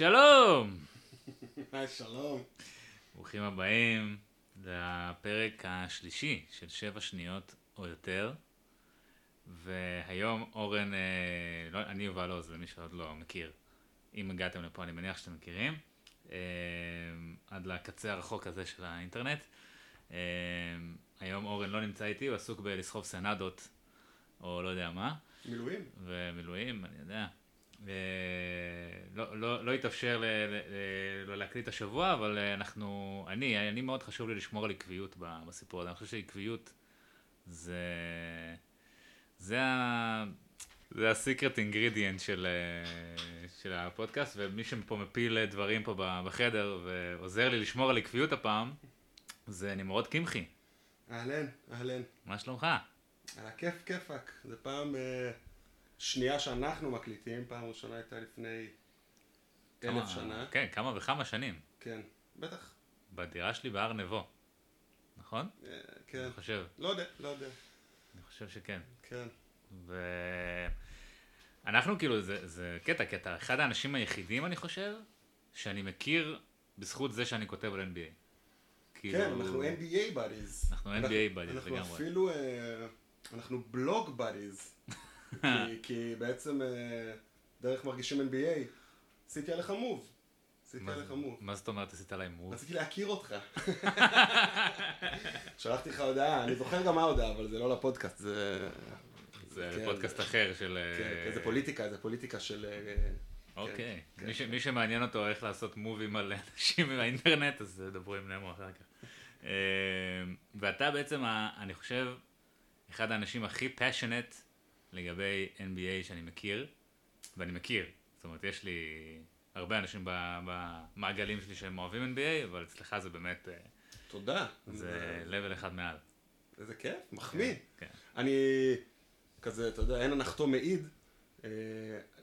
שלום! היי, שלום. ברוכים הבאים לפרק השלישי של שבע שניות או יותר. והיום אורן, אה, לא, אני יובל עוז, למי שעוד לא מכיר. אם הגעתם לפה, אני מניח שאתם מכירים. אה, עד לקצה הרחוק הזה של האינטרנט. אה, היום אורן לא נמצא איתי, הוא עסוק בלסחוב סנדות, או לא יודע מה. מילואים? ומילואים, אני יודע. לא, לא, לא התאפשר ל, ל, ל, להקליט השבוע, אבל אנחנו, אני, אני מאוד חשוב לי לשמור על עקביות בסיפור הזה. אני חושב שעקביות זה, זה ה... זה הסיקרט אינגרידיאנט של, של הפודקאסט, ומי שפה מפיל דברים פה בחדר ועוזר לי לשמור על עקביות הפעם, זה נמרוד קמחי. אהלן, אהלן. מה שלומך? על הכיף כיפאק. זה פעם אה, שנייה שאנחנו מקליטים, פעם ראשונה הייתה לפני אלף כמה- שנה. כן, כמה וכמה שנים. כן, בטח. בדירה שלי בהר נבו, נכון? אה, כן. אני חושב, לא יודע, לא יודע. אני חושב שכן. כן. ואנחנו כאילו, זה, זה קטע, כי אתה אחד האנשים היחידים, אני חושב, שאני מכיר בזכות זה שאני כותב על NBA. כאילו, כן, אנחנו NBA buddies. אנחנו NBA buddies אנחנו לגמרי. אפילו, אה, אנחנו בלוג buddies. כי- כי בעצם אה, דרך מרגישים NBA, עשיתי עליך מוב. עשיתי זה- עליך מוב. מה זאת אומרת עשית עליי מוב? רציתי להכיר אותך. שלחתי לך הודעה, אני זוכר גם מה ההודעה, אבל זה לא לפודקאסט, זה... זה כן, פודקאסט אחר של... כן, אה, זה פוליטיקה, זה פוליטיקה של... אה, אוקיי. כן, מי ש- כן. מי שמעניין אותו איך לעשות מובים על אנשים מהאינטרנט, אז דברו עם נמו אחר כך. ואתה בעצם, אני חושב, אחד האנשים הכי passionate לגבי NBA שאני מכיר, ואני מכיר. זאת אומרת, יש לי הרבה אנשים במעגלים שלי שהם אוהבים NBA, אבל אצלך זה באמת, אה, תודה. זה level אחד מעל. איזה כיף, מחמיא. כן. אני כזה, אתה יודע, אין הנחתו מעיד. אה,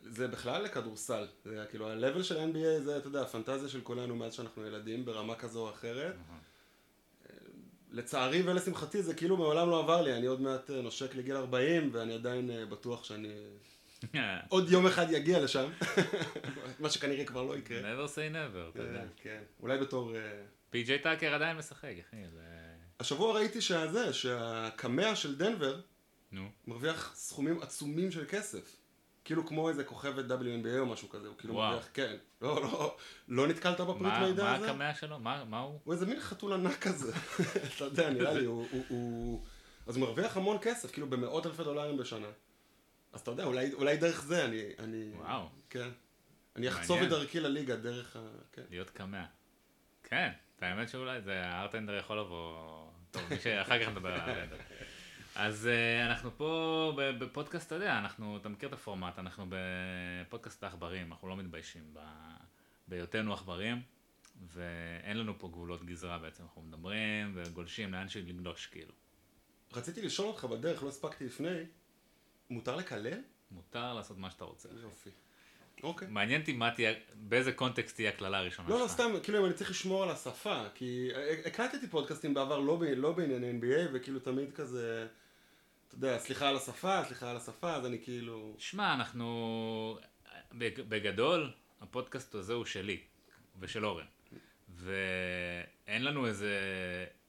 זה בכלל לכדורסל. זה כאילו, ה-level של NBA זה, אתה יודע, הפנטזיה של כולנו מאז שאנחנו ילדים ברמה כזו או אחרת. לצערי ולשמחתי זה כאילו מעולם לא עבר לי, אני עוד מעט אה, נושק לגיל 40 ואני עדיין אה, בטוח שאני עוד יום אחד יגיע לשם, מה שכנראה כבר לא יקרה. never say never, אתה יודע. אה, כן, אולי בתור... פי.ג'יי טאקר עדיין משחק, אחי. השבוע ראיתי שהזה, שהקמע של דנבר. מרוויח סכומים עצומים של כסף. כאילו כמו איזה כוכבת WNBA או משהו כזה, הוא כאילו. מרוויח, כן. לא, לא, לא נתקלת בפריט מה מידע מה הזה? הקמע שלו? מה מה הוא? הוא איזה מין חתול ענק כזה. אתה יודע, נראה לי, הוא... הוא- הוא... אז הוא מרוויח המון כסף, כאילו במאות אלפי דולרים בשנה. אז אתה יודע, אולי, אולי דרך זה אני... אני... וואו. כן. אני אחצוב את. דרכי לליגה דרך ה... כן. להיות קמע. כן, האמת שאולי זה הארטנדר יכול לבוא... טוב, מי שאחר כך נדבר על הארטנדר. אז uh, אנחנו פה בפודקאסט, אתה יודע, אנחנו, אתה מכיר את הפורמט, אנחנו בפודקאסט העכברים, אנחנו לא מתביישים ב- בהיותנו עכברים, ואין לנו פה גבולות גזרה בעצם, אנחנו מדברים וגולשים לאן שלגלוש כאילו. רציתי לשאול אותך בדרך, לא הספקתי לפני, מותר לקלל? מותר לעשות מה שאתה רוצה. יופי. אוקיי. מעניין אותי מה תהיה, באיזה קונטקסט תהיה הקללה הראשונה לא, לא, שלך. סתם, כאילו אם אני צריך לשמור על השפה, כי הקלטתי פודקאסטים בעבר לא, לא בענייני NBA, וכאילו תמיד כזה, אתה יודע, סליחה על השפה, סליחה על השפה, אז אני כאילו... שמע, אנחנו... בג- בגדול, הפודקאסט הזה הוא שלי, ושל אורן. ואין לנו איזה,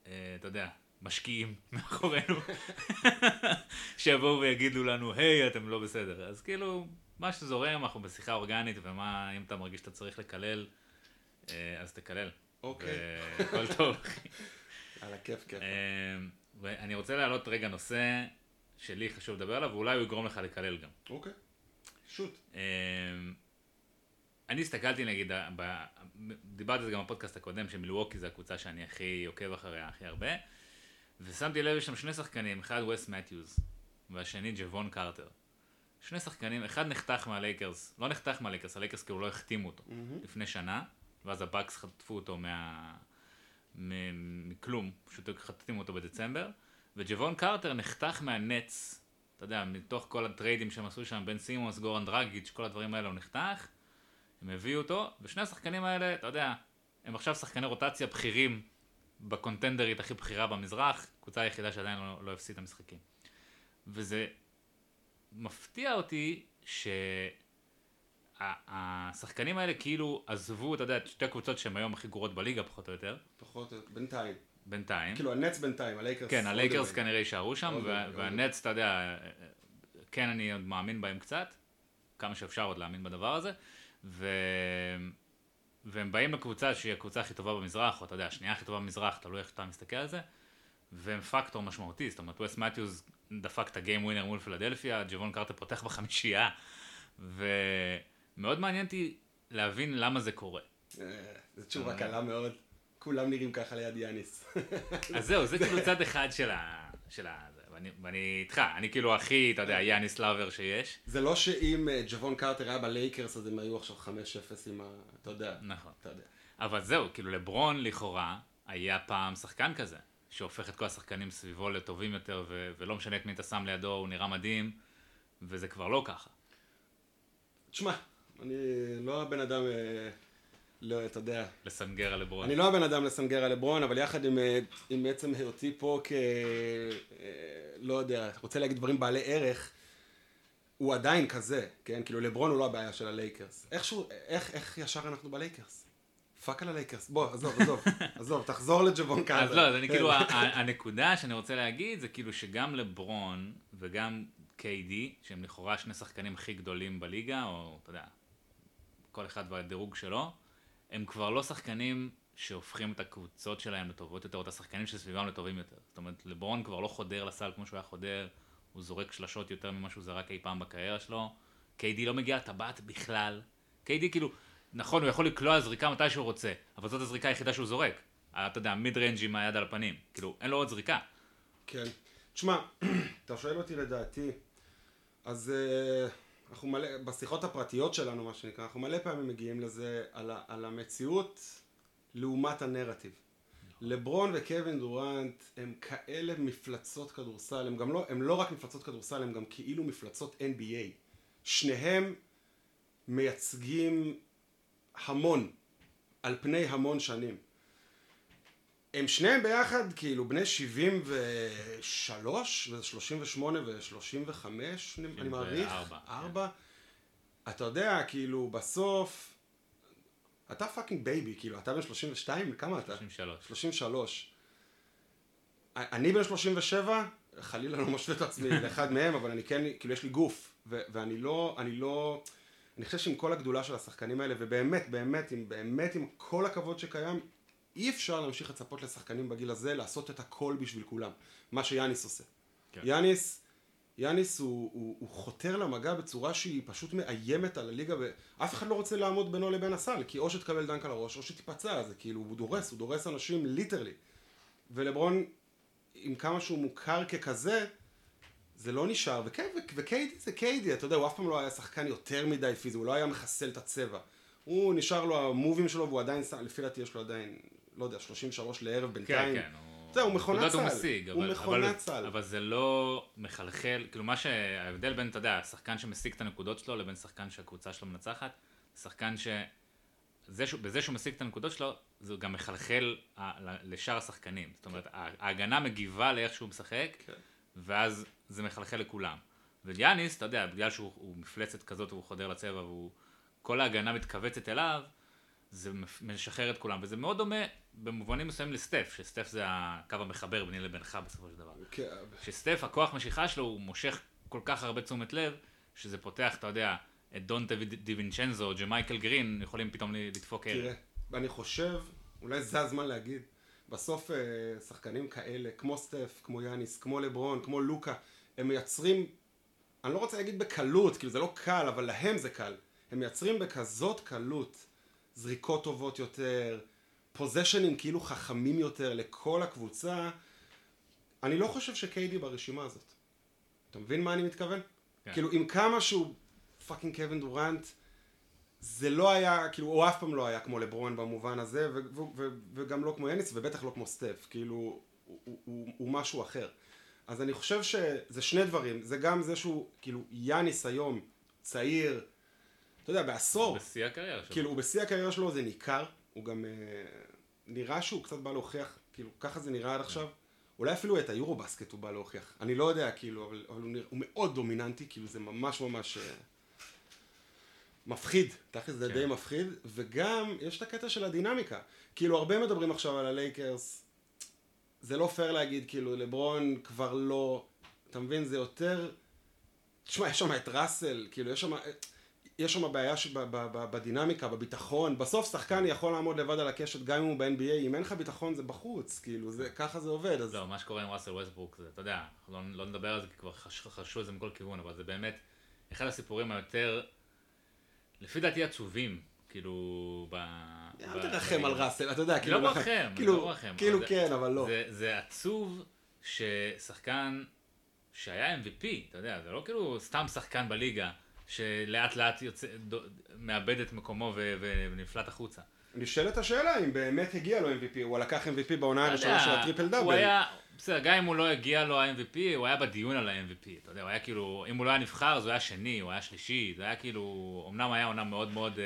אה, אתה יודע, משקיעים מאחורינו, שיבואו ויגידו לנו, היי, אתם לא בסדר. אז כאילו, מה שזורם, אנחנו בשיחה אורגנית, ומה, אם אתה מרגיש שאתה צריך לקלל, אה, אז תקלל. אוקיי. והכל טוב. על הכיף כיף. אה, ואני רוצה להעלות רגע נושא שלי חשוב לדבר עליו, ואולי הוא יגרום לך לקלל גם. אוקיי. שוט. אמ, אני הסתכלתי נגיד, ב- דיברתי על זה גם בפודקאסט הקודם, שמילווקי זה הקבוצה שאני הכי עוקב אחריה הכי הרבה, ושמתי לב, יש שם שני שחקנים, אחד ווס מתיוס, והשני ג'וון קרטר. שני שחקנים, אחד נחתך מהלייקרס, לא נחתך מהלייקרס, הלייקרס כאילו לא החתימו אותו מהמם. לפני שנה, ואז הבאקס חטפו אותו מה... מ- מכלום, פשוט חטפו אותו בדצמבר, וג'וון קרטר נחתך מהנטס, אתה יודע, מתוך כל הטריידים שהם עשו שם, בן סימונס, גורן דרגיץ', כל הדברים האלה, הוא נחתך, הם הביאו אותו, ושני השחקנים האלה, אתה יודע, הם עכשיו שחקני רוטציה בכירים בקונטנדרית הכי בכירה במזרח, קבוצה היחידה שעדיין לא, לא הפסידה משחקים. וזה מפתיע אותי השחקנים האלה כאילו עזבו, אתה יודע, שתי קבוצות שהן היום הכי גרועות בליגה, פחות או יותר. פחות או יותר, בינתיים. בינתיים. כאילו הנץ בינתיים, הלייקרס. כן, הלייקרס כנראה יישארו שם, והנץ, אתה יודע, כן, אני עוד מאמין בהם קצת, כמה שאפשר עוד להאמין בדבר הזה, ו... והם באים לקבוצה שהיא הקבוצה הכי טובה במזרח, או אתה יודע, השנייה הכי טובה במזרח, תלוי איך אתה מסתכל על זה, והם פקטור משמעותי, זאת אומרת, וס מתיוז דפק את הגיים ווינר מול פילדלפיה, ג'וון קרטר פותח בחמישייה, ומאוד מעניין אותי להבין למה זה קורה. אה, זו תשובה קלה מאוד. כולם נראים ככה ליד יאניס. אז זהו, זה כאילו צד אחד של ה... של ה... ואני, ואני איתך, אני כאילו הכי, אתה יודע, יאניס לאבר שיש. זה לא שאם אה, ג'וון קרטר היה בלייקרס אז הם היו עכשיו 5-0 עם ה... אתה יודע. נכון. אתה יודע. אבל זהו, כאילו לברון לכאורה היה פעם שחקן כזה, שהופך את כל השחקנים סביבו לטובים יותר, ו- ולא משנה את מי אתה שם לידו, הוא נראה מדהים, וזה כבר לא ככה. תשמע, אני לא הבן אדם, אה, לא, אתה יודע. לסנגר על לברון. אני לא הבן אדם לסנגר על לברון, אבל יחד עם, אה, עם עצם היותי פה כ... אה, לא יודע, רוצה להגיד דברים בעלי ערך, הוא עדיין כזה, כן? כאילו לברון הוא לא הבעיה של הלייקרס. איכשהו, איך, איך ישר אנחנו בלייקרס? fuck על הלייקרס. בוא, עזוב, עזוב, עזוב, תחזור לג'וון קארטר. אז לא, אז אני כאילו, הנקודה שאני רוצה להגיד זה כאילו שגם לברון וגם KD, שהם לכאורה שני שחקנים הכי גדולים בליגה, או אתה יודע, כל אחד והדירוג שלו, הם כבר לא שחקנים שהופכים את הקבוצות שלהם לטובות יותר, או את השחקנים שסביבם לטובים יותר. זאת אומרת, לברון כבר לא חודר לסל כמו שהוא היה חודר, הוא זורק שלשות יותר ממה שהוא זרק אי פעם בקריירה שלו. KD לא מגיע לטבעת בכלל. KD כאילו, נכון, הוא יכול לקלוע זריקה מתי שהוא רוצה, אבל זאת הזריקה היחידה שהוא זורק. אתה יודע, מיד ריינג' עם היד על הפנים. כאילו, אין לו עוד זריקה. כן. תשמע, אתה שואל אותי לדעתי, אז uh, אנחנו מלא, בשיחות הפרטיות שלנו, מה שנקרא, אנחנו מלא פעמים מגיעים לזה, על, ה, על המציאות לעומת הנרטיב. לברון וקווין דורנט הם כאלה מפלצות כדורסל, הם גם לא, הם לא רק מפלצות כדורסל, הם גם כאילו מפלצות NBA. שניהם מייצגים המון, על פני המון שנים. הם שניהם ביחד כאילו בני 73 ו-38 ו-35 אני מעריך, ארבע. אתה יודע כאילו בסוף אתה fucking baby כאילו אתה בן 32 כמה אתה? 33. 33. אני בן 37 חלילה לא משווה את עצמי לאחד מהם אבל אני כן כאילו יש לי גוף ו- ואני לא אני לא אני חושב שעם כל הגדולה של השחקנים האלה ובאמת באמת עם באמת עם כל הכבוד שקיים אי אפשר להמשיך לצפות לשחקנים בגיל הזה לעשות את הכל בשביל כולם, מה שיאניס עושה. כן. יאניס, יאניס הוא, הוא, הוא חותר למגע בצורה שהיא פשוט מאיימת על הליגה, ואף אחד לא רוצה לעמוד בינו לבין הסל, כי או שתקבל dunk על הראש או שתיפצע, זה כאילו, הוא דורס, הוא דורס אנשים literally. ולברון, עם כמה שהוא מוכר ככזה, זה לא נשאר, וקיידי זה קיידי, אתה יודע, הוא אף פעם לא היה שחקן יותר מדי פיזי, הוא לא היה מחסל את הצבע. הוא נשאר לו המובים שלו, והוא עדיין, לפי דעתי יש לו עדיין לא יודע, 33 לערב בינתיים. כן, כן. זהו, הוא מכונת סל. הוא משיג, הוא מכונת סל. אבל זה לא מחלחל, כאילו מה שההבדל בין, אתה יודע, שחקן שמשיג את הנקודות שלו לבין שחקן שהקבוצה שלו מנצחת, שחקן ש... זה ש... בזה שהוא משיג את הנקודות שלו, זה גם מחלחל לשאר השחקנים. זאת אומרת, ההגנה מגיבה לאיך שהוא משחק, כן. ואז זה מחלחל לכולם. ויאניס, אתה יודע, בגלל שהוא מפלצת כזאת והוא חודר לצבע והוא... כל ההגנה מתכווצת אליו, זה משחרר את כולם, וזה מאוד דומה במובנים מסוימים לסטף, שסטף זה הקו המחבר ביני לבינך בסופו של דבר. כן. שסטף, הכוח משיכה שלו, הוא מושך כל כך הרבה תשומת לב, שזה פותח, אתה יודע, את דונטה דיווינצ'נזו, ג'מייקל גרין, יכולים פתאום לדפוק ערב. תראה, ואני חושב, אולי זה הזמן להגיד, בסוף אה, שחקנים כאלה, כמו סטף, כמו יאניס, כמו לברון, כמו לוקה, הם מייצרים, אני לא רוצה להגיד בקלות, כאילו זה לא קל, אבל להם זה קל. הם מייצרים בכזאת קלות זריקות טובות יותר, פוזיישנים כאילו חכמים יותר לכל הקבוצה, אני לא חושב ש KD ברשימה הזאת. אתה מבין מה אני מתכוון? כן. כאילו עם כמה שהוא fucking קווין דורנט, זה לא היה, כאילו הוא אף פעם לא היה כמו לברון במובן הזה, ו- ו- ו- וגם לא כמו יאניס, ובטח לא כמו סטף, כאילו הוא, הוא, הוא, הוא משהו אחר. אז אני חושב שזה שני דברים, זה גם זה שהוא, כאילו יאניס היום צעיר, אתה יודע, בעשור. בשיא הקריירה שלו. כאילו, הוא בשיא הקריירה שלו, זה ניכר, הוא גם אה, נראה שהוא קצת בא להוכיח, כאילו, ככה זה נראה עד עכשיו. אולי אפילו את היורו בסקט הוא בא להוכיח. אני לא יודע, כאילו, אבל, אבל הוא, נראה, הוא מאוד דומיננטי, כאילו, זה ממש ממש... אה, מפחיד, תכל'ס זה כן. די מפחיד, וגם יש את הקטע של הדינמיקה. כאילו, הרבה מדברים עכשיו על הלייקרס, זה לא פייר להגיד, כאילו, לברון כבר לא, אתה מבין, זה יותר... תשמע, יש שם את ראסל, כאילו, יש שם... יש שם בעיה בדינמיקה, בביטחון. בסוף שחקן יכול לעמוד לבד על הקשת גם אם הוא ב-NBA, אם אין לך ביטחון זה בחוץ, כאילו, זה, ככה זה עובד. אז... לא, מה שקורה עם ראסל ווסטברוק זה, אתה יודע, לא, לא נדבר על זה כי כבר חש, חשו על זה מכל כיוון, אבל זה באמת אחד הסיפורים היותר, לפי דעתי עצובים, כאילו, ב... אל תרחם על ראסל, אתה יודע, אני כאילו... לא מרחם, כאילו, לא מרחם. כאילו כן, אבל לא. זה, זה עצוב ששחקן שהיה MVP, אתה יודע, זה לא כאילו סתם שחקן בליגה, שלאט לאט יוצא, מאבד את מקומו ו, ונפלט החוצה. נשאלת השאלה אם באמת הגיע לו MVP, הוא לקח MVP בעונה הראשונה של ה triple double. היה, בסדר, גם אם הוא לא הגיע לו ה-MVP, הוא היה בדיון על ה-MVP, אתה יודע, הוא היה כאילו, אם הוא לא היה נבחר, אז הוא היה שני, הוא היה שלישי, זה היה כאילו, אמנם היה עונה מאוד מאוד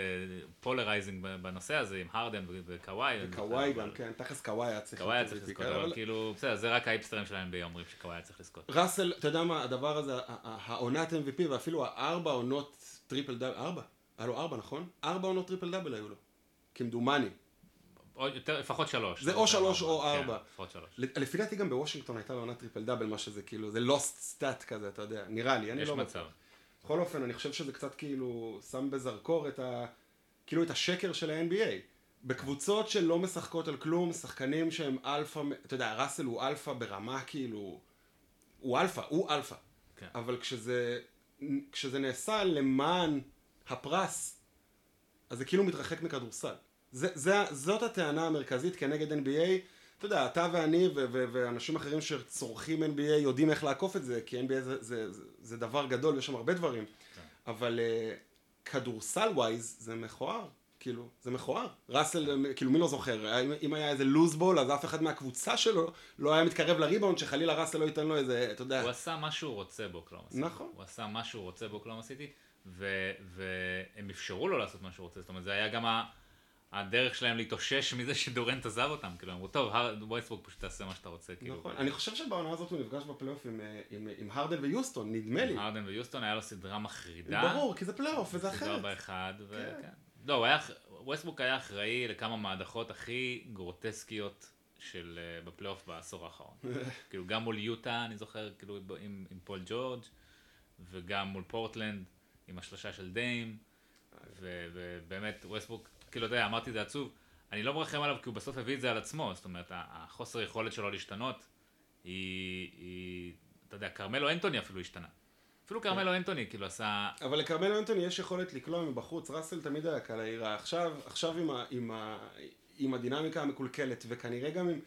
polarizing בנושא הזה, עם הרדן וקוואי. קוואי אבל- גם, כן, תכלס קוואי היה צריך קוואי היה צריך לזכות, אבל כאילו, בסדר, זה רק ההיפסטרים שלהם ב אומרים שקוואי היה צריך לזכות. ראסל, אתה יודע מה, הדבר הזה, העונת MVP ואפילו הארבע עונות triple double, ארבע? היה לו ארבע, נכון? ארבע עונות triple double היו לו. כמדומני. או יותר, לפחות שלוש. זה או שלוש או כן, ארבע. לפחות שלוש. לפי דעתי גם בוושינגטון הייתה לו עונת triple double, מה שזה כאילו, זה lost stat כזה, אתה יודע, נראה לי, אני יש לא מצב. בכל אופן, אני חושב שזה קצת כאילו שם בזרקור את ה... כאילו את השקר של ה-NBA. בקבוצות שלא משחקות על כלום, שחקנים שהם אלפא, אתה יודע, ראסל הוא אלפא ברמה כאילו... הוא אלפא, הוא אלפא. כן. אבל כשזה, כשזה נעשה למען הפרס, אז זה כאילו מתרחק מכדורסל. זה, זה, זאת הטענה המרכזית כנגד NBA. אתה יודע, אתה ואני ו- ו- ואנשים אחרים שצורכים NBA יודעים איך לעקוף את זה, כי NBA זה, זה, זה, זה דבר גדול, יש שם הרבה דברים. אבל אה, כדורסל wise זה מכוער. כאילו, זה מכוער. ראסל, כאילו, מי לא זוכר? אם, אם היה איזה loose ball, אז אף אחד מהקבוצה שלו לא היה מתקרב לריבאונד, שחלילה ראסל לא ייתן לו איזה, אתה יודע... הוא עשה מה שהוא רוצה באוקלהומה סיטי. נכון. הוא עשה מה שהוא רוצה באוקלהומה סיטי, ו- והם אפשרו לו לעשות מה שהוא רוצה. זאת אומרת, זה היה גם ה- הדרך שלהם להתאושש מזה שדורנט עזב אותם. כאילו, אמרו, טוב, ווסטברוק פשוט תעשה מה שאתה רוצה. כאילו. נכון. אני חושב שבעונה הזאת הוא נפגש בפלייאוף עם, אה, עם, עם הרדן ויוסטון, נדמה לי. הרדן ויוסטון היה לו סדרה מחרידה. ברור, כי זה פלייאוף וזה סדרה אחרת. באחד, כן. וכן. לא, הוא היה, ווסטברוק היה אחראי לכמה מהדחות הכי גרוטסקיות של אה, בפלייאוף בעשור האחרון. כאילו גם מול יוטה, אני זוכר, כאילו עם, עם פול ג'ורג', וגם מול פורטלנד, עם השלושה של דיים, ובאמת ווסטברוק, כאילו, אתה יודע, אמרתי את זה עצוב, אני לא מרחם עליו כי הוא בסוף הביא את זה על עצמו, זאת אומרת, החוסר יכולת שלו להשתנות, היא, היא אתה יודע, כרמלו אנטוני אפילו השתנה. אפילו כרמלו אנטוני, כאילו, עשה... אבל לכרמל אנטוני יש יכולת לקלוע מבחוץ, ראסל תמיד היה קלע רע. עכשיו, עכשיו עם, ה, עם, ה, עם הדינמיקה המקולקלת, וכנראה גם עם,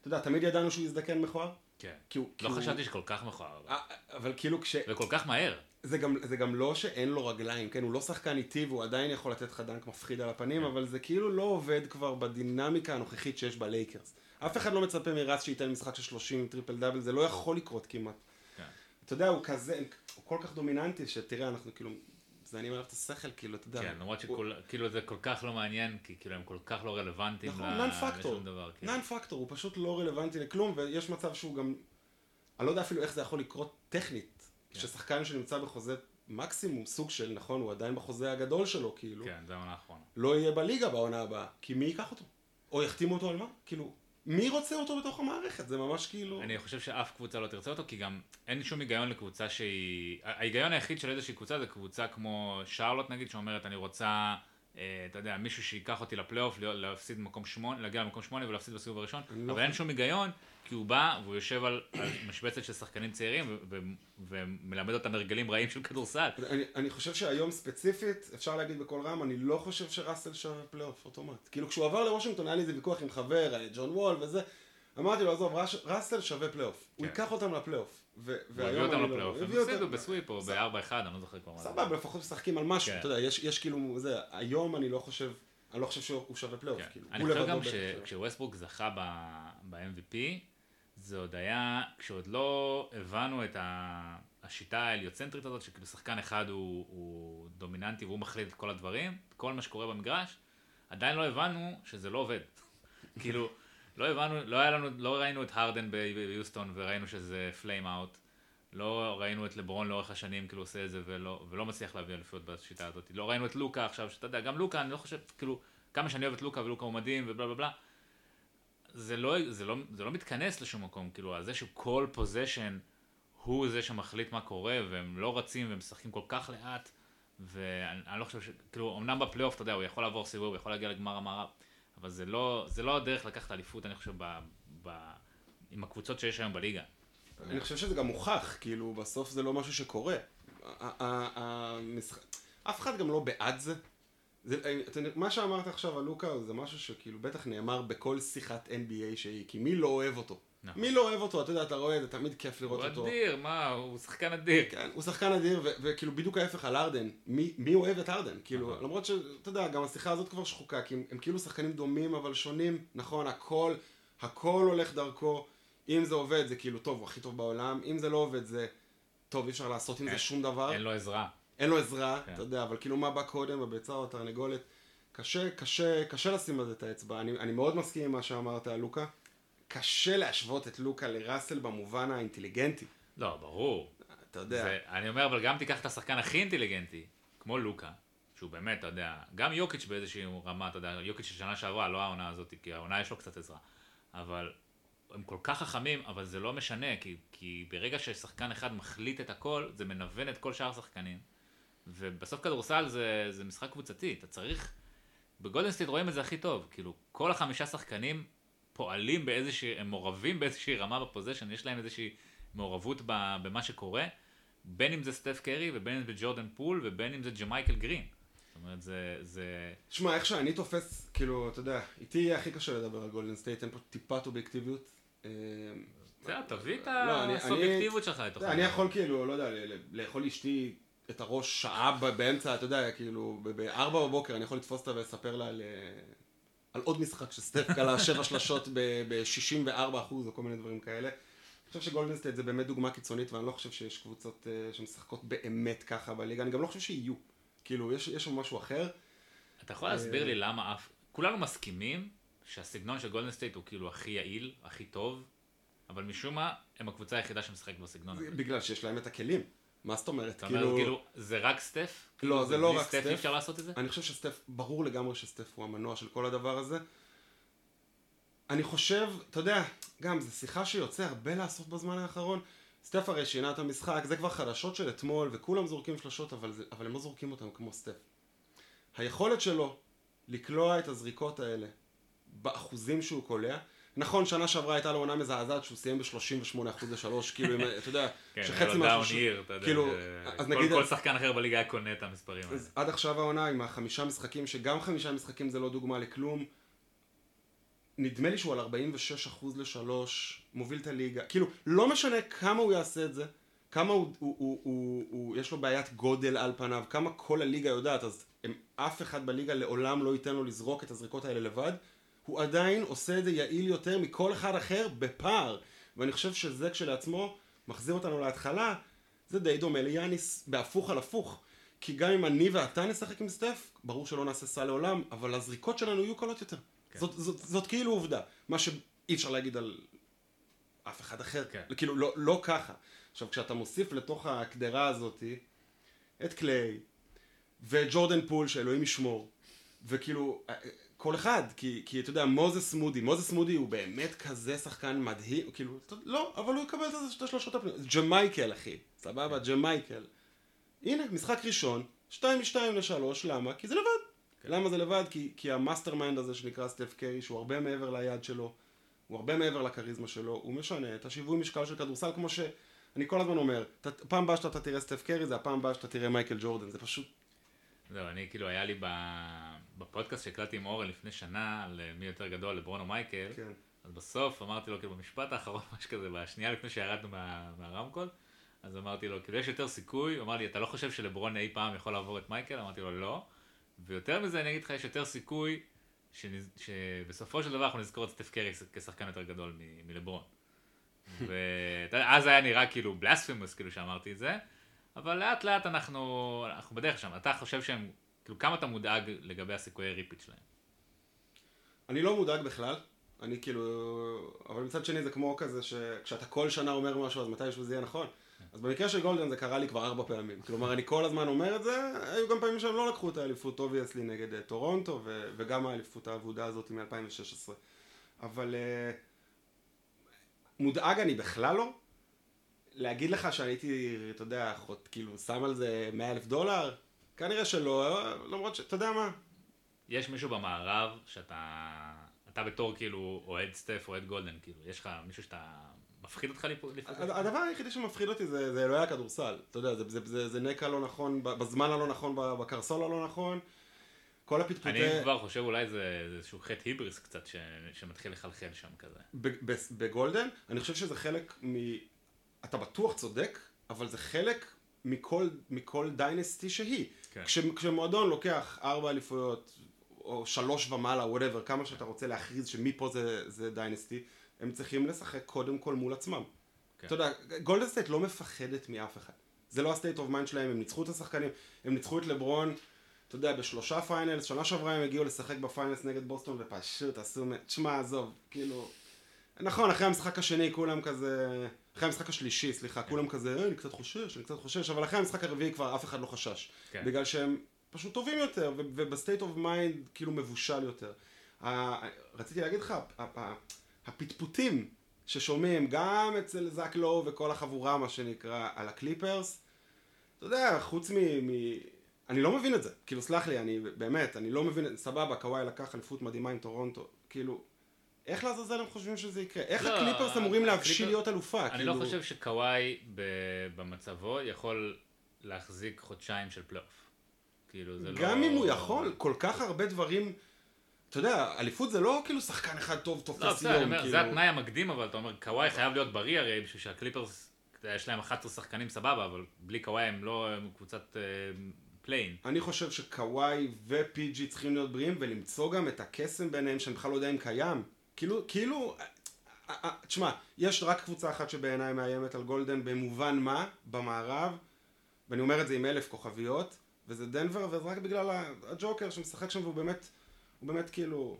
אתה יודע, תמיד ידענו שהוא יזדקן מכוער. כן. כי הוא- כי לא הוא- חשבתי שכל כך מכוער, אבל- אה, אבל כאילו כש... וכל כך מהר. זה גם, זה גם לא שאין לו רגליים, כן? הוא לא שחקן איטי והוא עדיין יכול לתת לך דנק מפחיד על הפנים, אבל זה כאילו לא עובד כבר בדינמיקה הנוכחית שיש בלייקרס. אף אחד לא מצפה מרץ שייתן משחק של 30 טריפל דאבל, זה לא יכול לקרות כמעט. כן. אתה יודע, הוא כזה, הוא כל כך דומיננטי, שתראה, אנחנו כאילו, מזיינים עליו את השכל, כאילו, אתה יודע. כן, למרות שכאילו זה כל כך לא מעניין, כי כאילו הם כל כך לא רלוונטיים נכון. לשום דבר. כאילו. נאן פקטור, הוא פשוט לא רלוונטי לכלום, ויש מצב שהוא גם, אני לא יודע אפילו איך זה יכול לקרות טכנית, כן. ששחקן שנמצא בחוזה מקסימום, סוג של, נכון, הוא עדיין בחוזה הגדול שלו, כאילו, כן, זה העונה האחרונה. לא יהיה בליגה בעונה הבאה, כי מי ייקח אותו? או יחתימו אותו על מה? כאילו, מי רוצה אותו בתוך המערכת? זה ממש כאילו... אני חושב שאף קבוצה לא תרצה אותו, כי גם אין שום היגיון לקבוצה שהיא... ההיגיון היחיד של איזושהי קבוצה זה קבוצה כמו שרלוט נגיד, שאומרת אני רוצה, אה, אתה יודע, מישהו שייקח אותי לפלייאוף, להיות- להפסיד מקום שמונה, להגיע למקום שמונה ולהפסיד בסיבוב הראשון, לא אבל אין שום היגיון, כי הוא בא והוא יושב על, על משבצת של שחקנים צעירים ו- ו- ומלמד אותם הרגלים רעים של כדורסל. אני, אני חושב שהיום ספציפית, אפשר להגיד בקול רם, אני לא חושב שראסל שווה פלייאוף אוטומט. כאילו כשהוא עבר לוושינגטון היה לי איזה ויכוח עם חבר, על ג'ון וול וזה, אמרתי לו, עזוב, רש, ראסל שווה פלייאוף. הוא כן. ייקח אותם לפלייאוף. ו- הוא הביא אותם לא- לפלייאוף, הוא הם הפסידו בסוויפ או ב-4-1, אני לא זוכר כבר מה זה. סבבה, לפחות משחקים על משהו, כן. אתה יודע, יש, כאילו, זה, היום אני לא חושב, אני לא חושב שהוא שווה פלייאוף, כן. כאילו. אני הוא חושב גם בטח ש- שווה. כשווסטברוק זכה ב-MVP, זה עוד היה, כשעוד לא הבנו את השיטה ההליוצנטרית הזאת, שכאילו שחקן אחד הוא, הוא דומיננטי והוא מחליט את כל הדברים, כל מה שקורה במגרש, עדיין לא הבנו שזה לא עובד. כאילו, לא הבנו, לא היה לנו, לא ראינו את הרדן ביוסטון וראינו שזה פליים אאוט, לא ראינו את לברון לאורך השנים כאילו עושה את זה ולא, ולא מצליח להביא אליפויות בשיטה הזאת. לא ראינו את לוקה עכשיו, שאתה יודע, גם לוקה, אני לא חושב, כאילו, כמה שאני אוהב את לוקה ולוקה הוא מדהים ובלה בלה בלה, זה לא, זה, לא, זה לא מתכנס לשום מקום, כאילו, על זה שכל פוזיישן הוא זה שמחליט מה קורה, והם לא רצים והם משחקים כל כך לאט, ואני לא חושב ש... כאילו, אמנם בפלייאוף, אתה יודע, הוא יכול לעבור סיבוב, הוא יכול להגיע לגמר המערב, אבל זה לא, זה לא הדרך לקחת אליפות, אני חושב, ב, ב, עם הקבוצות שיש היום בליגה. אני חושב שזה גם מוכח, כאילו, בסוף זה לא משהו שקורה. אף אחד גם לא בעד זה. זה, מה שאמרת עכשיו על לוקה זה משהו שכאילו בטח נאמר בכל שיחת NBA שהיא, כי מי לא אוהב אותו? נכון. מי לא אוהב אותו? אתה יודע, אתה רואה, זה תמיד כיף לראות אותו. הוא אדיר, מה, הוא שחקן אדיר. כן, הוא שחקן אדיר, וכאילו בדיוק ההפך על ארדן. מי, מי אוהב את ארדן? כאילו, נכון. למרות שאתה יודע, גם השיחה הזאת כבר שחוקה, כי הם, הם כאילו שחקנים דומים אבל שונים. נכון, הכל, הכל הולך דרכו. אם זה עובד, זה כאילו, טוב, הוא הכי טוב בעולם. אם זה לא עובד, זה, טוב, אי אפשר לעשות עם זה כן. שום דבר. אין לו עזרה. אין לו עזרה, כן. אתה יודע, אבל כאילו מה בא קודם, הביצה או התרנגולת. קשה, קשה, קשה לשים על זה את האצבע. אני, אני מאוד מסכים עם מה שאמרת על לוקה. קשה להשוות את לוקה לראסל במובן האינטליגנטי. לא, ברור. אתה יודע. זה, אני אומר, אבל גם תיקח את השחקן הכי אינטליגנטי, כמו לוקה, שהוא באמת, אתה יודע, גם יוקיץ' באיזושהי רמה, אתה יודע, יוקיץ' של שנה שעברה, לא העונה הזאת, כי העונה יש לו קצת עזרה. אבל הם כל כך חכמים, אבל זה לא משנה, כי, כי ברגע ששחקן אחד מחליט את הכל, זה מנוון את כל שאר השחקנים. ובסוף כדורסל זה, זה משחק קבוצתי, אתה צריך... בגולדנסטייט רואים את זה הכי טוב, כאילו, כל החמישה שחקנים פועלים באיזושהי, הם מעורבים באיזושהי רמה ב possession, יש להם איזושהי מעורבות במה שקורה, בין אם זה סטף קרי ובין אם זה ג'ורדן פול ובין אם זה ג'מייקל גרין. זאת אומרת, זה... זה... שמע, איך שאני תופס, כאילו, אתה יודע, איתי יהיה הכי קשה לדבר על גולדן סטייט, אין פה טיפת אובייקטיביות. אה, תביא את לא, הסובייקטיביות שלך לתוך אני יכול כאילו, לא יודע, לאכול אשתי את הראש שעה באמצע, אתה יודע, כאילו, ב-4 בבוקר אני יכול לתפוס אותה ולספר לה על, אה, על עוד משחק שסטף קלה שבע שלשות ב-64 אחוז או כל מיני דברים כאלה. אני חושב שגולדנסטייט זה באמת דוגמה קיצונית ואני לא חושב שיש קבוצות uh, שמשחקות באמת ככה בליגה, אני גם לא חושב שיהיו. כאילו, יש, יש שם משהו אחר. אתה יכול להסביר לי למה אף... כולנו מסכימים שהסגנון של גולדנסטייט הוא כאילו הכי יעיל, הכי טוב, אבל משום מה הם הקבוצה היחידה שמשחקת בסגנון הזה. בגלל שיש להם את הכלים. מה זאת אומרת? אתה אומר, כאילו, כאילו, זה רק סטף? לא, כאילו, זה לא רק סטף. אי אפשר לעשות את זה? אני חושב שסטף, ברור לגמרי שסטף הוא המנוע של כל הדבר הזה. אני חושב, אתה יודע, גם זו שיחה שיוצא הרבה לעשות בזמן האחרון. סטף הרי שינה את המשחק, זה כבר חדשות של אתמול, וכולם זורקים שלשות, אבל, זה, אבל הם לא זורקים אותם כמו סטף. היכולת שלו לקלוע את הזריקות האלה באחוזים שהוא קולע, נכון, שנה שעברה הייתה לו עונה מזעזעת שהוא סיים ב-38% לשלוש, כאילו, אתה יודע, כן, שחצי מהשלושים, כאילו, אז נגיד... כל שחקן אחר בליגה היה קונה את המספרים האלה. עד עכשיו העונה עם החמישה משחקים, שגם חמישה משחקים זה לא דוגמה לכלום, נדמה לי שהוא על 46% לשלוש, מוביל את הליגה, כאילו, לא משנה כמה הוא יעשה את זה, כמה הוא, הוא, הוא, הוא, הוא, יש לו בעיית גודל על פניו, כמה כל הליגה יודעת, אז הם, אף אחד בליגה לעולם לא ייתן לו לזרוק את הזריקות האלה לבד, הוא עדיין עושה את זה יעיל יותר מכל אחד אחר בפער. ואני חושב שזה כשלעצמו מחזיר אותנו להתחלה, זה די דומה ליאניס בהפוך על הפוך. כי גם אם אני ואתה נשחק עם סטף, ברור שלא נעשה סל לעולם, אבל הזריקות שלנו יהיו קלות יותר. כן. זאת, זאת, זאת כאילו עובדה. מה שאי אפשר להגיד על אף אחד אחר. כן. כאילו, לא, לא ככה. עכשיו, כשאתה מוסיף לתוך הקדרה הזאתי את קליי וג'ורדן פול, שאלוהים ישמור, וכאילו, כל אחד, כי, כי אתה יודע, מוזס מודי, מוזס מודי הוא באמת כזה שחקן מדהים, כאילו, לא, אבל הוא יקבל את השלשות הפנויות, ג'מייקל אחי, סבבה, ג'מייקל. הנה, משחק ראשון, 2 מ-2 ל-3, למה? כי זה לבד. כן. למה זה לבד? כי, כי ה mastermind הזה שנקרא סטף קרי, שהוא הרבה מעבר ל lead שלו, הוא הרבה מעבר לכריזמה שלו, הוא משנה את השיווי משקל של כדורסל, כמו שאני כל הזמן אומר, פעם הבאה שאתה תראה סטף קרי, זה הפעם הבאה שאתה תראה מייקל ג'ורדן, זה פשוט... זהו, אני כאילו, היה לי ב... בפודקאסט שהקלטתי עם אורן לפני שנה, על מי יותר גדול, לברון או מייקל, כן. אז בסוף אמרתי לו, כאילו, במשפט האחרון, משהו כזה, בשנייה לפני שירדנו מה, מהרמקול, אז אמרתי לו, כאילו, יש יותר סיכוי, הוא אמר לי, אתה לא חושב שלברון אי פעם יכול לעבור את מייקל? אמרתי לו, לא. ויותר מזה, אני אגיד לך, יש יותר סיכוי שנז... שבסופו של דבר אנחנו נזכור את סטף קרי כשחקן יותר גדול מ... מלברון. ואז היה נראה כאילו blasphemous, כאילו שאמרתי את זה, אבל לאט לאט אנחנו, אנחנו בדרך שם. אתה חושב שהם כאילו, כמה אתה מודאג לגבי הסיכויי repeat שלהם? אני לא מודאג בכלל. אני כאילו... אבל מצד שני זה כמו כזה שכשאתה כל שנה אומר משהו אז מתישהו זה יהיה נכון. אז במקרה של גולדן זה קרה לי כבר ארבע פעמים. כלומר, אני כל הזמן אומר את זה, היו גם פעמים שהם לא לקחו את האליפות, obviously, נגד uh, טורונטו, ו- וגם האליפות האבודה הזאת מ-2016. אבל uh, מודאג אני בכלל לא. להגיד לך שאני הייתי, אתה יודע, כאילו, שם על זה 100 אלף דולר? כנראה שלא, למרות שאתה יודע מה. יש מישהו במערב שאתה, אתה בתור כאילו אוהד סטף, אוהד גולדן, כאילו, יש לך מישהו שאתה מפחיד אותך לפעול? הדבר היחידי שמפחיד אותי זה, זה אלוהי הכדורסל. אתה יודע, זה, זה, זה, זה נקע לא נכון, בזמן הלא נכון, בקרסול הלא נכון. כל הפטפוטי... אני כבר חושב אולי זה, זה איזשהו חטא היבריס קצת ש, שמתחיל לחלחל שם כזה. בגולדן, אני חושב שזה חלק מ... אתה בטוח צודק, אבל זה חלק מכל, מכל dynasty שהיא. כן. כש, כשמועדון לוקח ארבע אליפויות, או שלוש ומעלה, whatever, כמה שאתה רוצה להכריז שמפה זה, זה dynasty, הם צריכים לשחק קודם כל מול עצמם. כן. אתה יודע, גולדן סטייט לא מפחדת מאף אחד. זה לא ה state of mind שלהם, הם ניצחו את השחקנים, הם ניצחו את לברון, אתה יודע, בשלושה finals, שנה שעברה הם הגיעו לשחק ב finals נגד בוסטון ופשוט עשו, תשמע, עזוב, כאילו, נכון, אחרי המשחק השני כולם כזה, אחרי המשחק השלישי, סליחה, כן. כולם כזה, אה, אני קצת חושש, אני קצת חושש, אבל אחרי המשחק הרביעי כבר אף אחד לא חשש. כן. בגלל שהם פשוט טובים יותר, וב state of mind כאילו מבושל יותר. רציתי להגיד לך, הפטפוטים ששומעים גם אצל זאק לואו וכל החבורה, מה שנקרא, על הקליפרס, אתה יודע, חוץ מ... מ... אני לא מבין את זה. כאילו, סלח לי, אני באמת, אני לא מבין, סבבה, קוואי לקח אליפות מדהימה עם טורונטו. כאילו, איך לעזאזל הם חושבים שזה יקרה? איך לא, הקליפרס אמורים להבשיל להיות אלופה? אני לא כאילו... לא חושב שקוואי במצבו יכול להחזיק חודשיים של פלייאוף. כאילו, זה גם לא... גם אם הוא יכול, כל כך הרבה דברים... אתה יודע, אליפות זה לא כאילו שחקן אחד טוב תופס לא, בסדר, יום, כאילו... זה התנאי המקדים, אבל אתה אומר, קוואי חייב להיות בריא הרי, בשביל שהקליפרס, יש להם 11 שחקנים סבבה, אבל בלי קוואי הם לא הם קבוצת אה, פליין. אני חושב שקוואי ופי.ג'י צריכים להיות בריאים, ולמצוא גם את הקסם ביניהם, שאני בכלל לא יודע אם קיים. כאילו, כאילו, אה, אה, תשמע, יש רק קבוצה אחת שבעיניי מאיימת על גולדן במובן מה, במערב, ואני אומר את זה עם אלף כוכביות, וזה דנבר, וזה רק בגלל הג'וקר שמשחק שם והוא באמת... הוא באמת כאילו,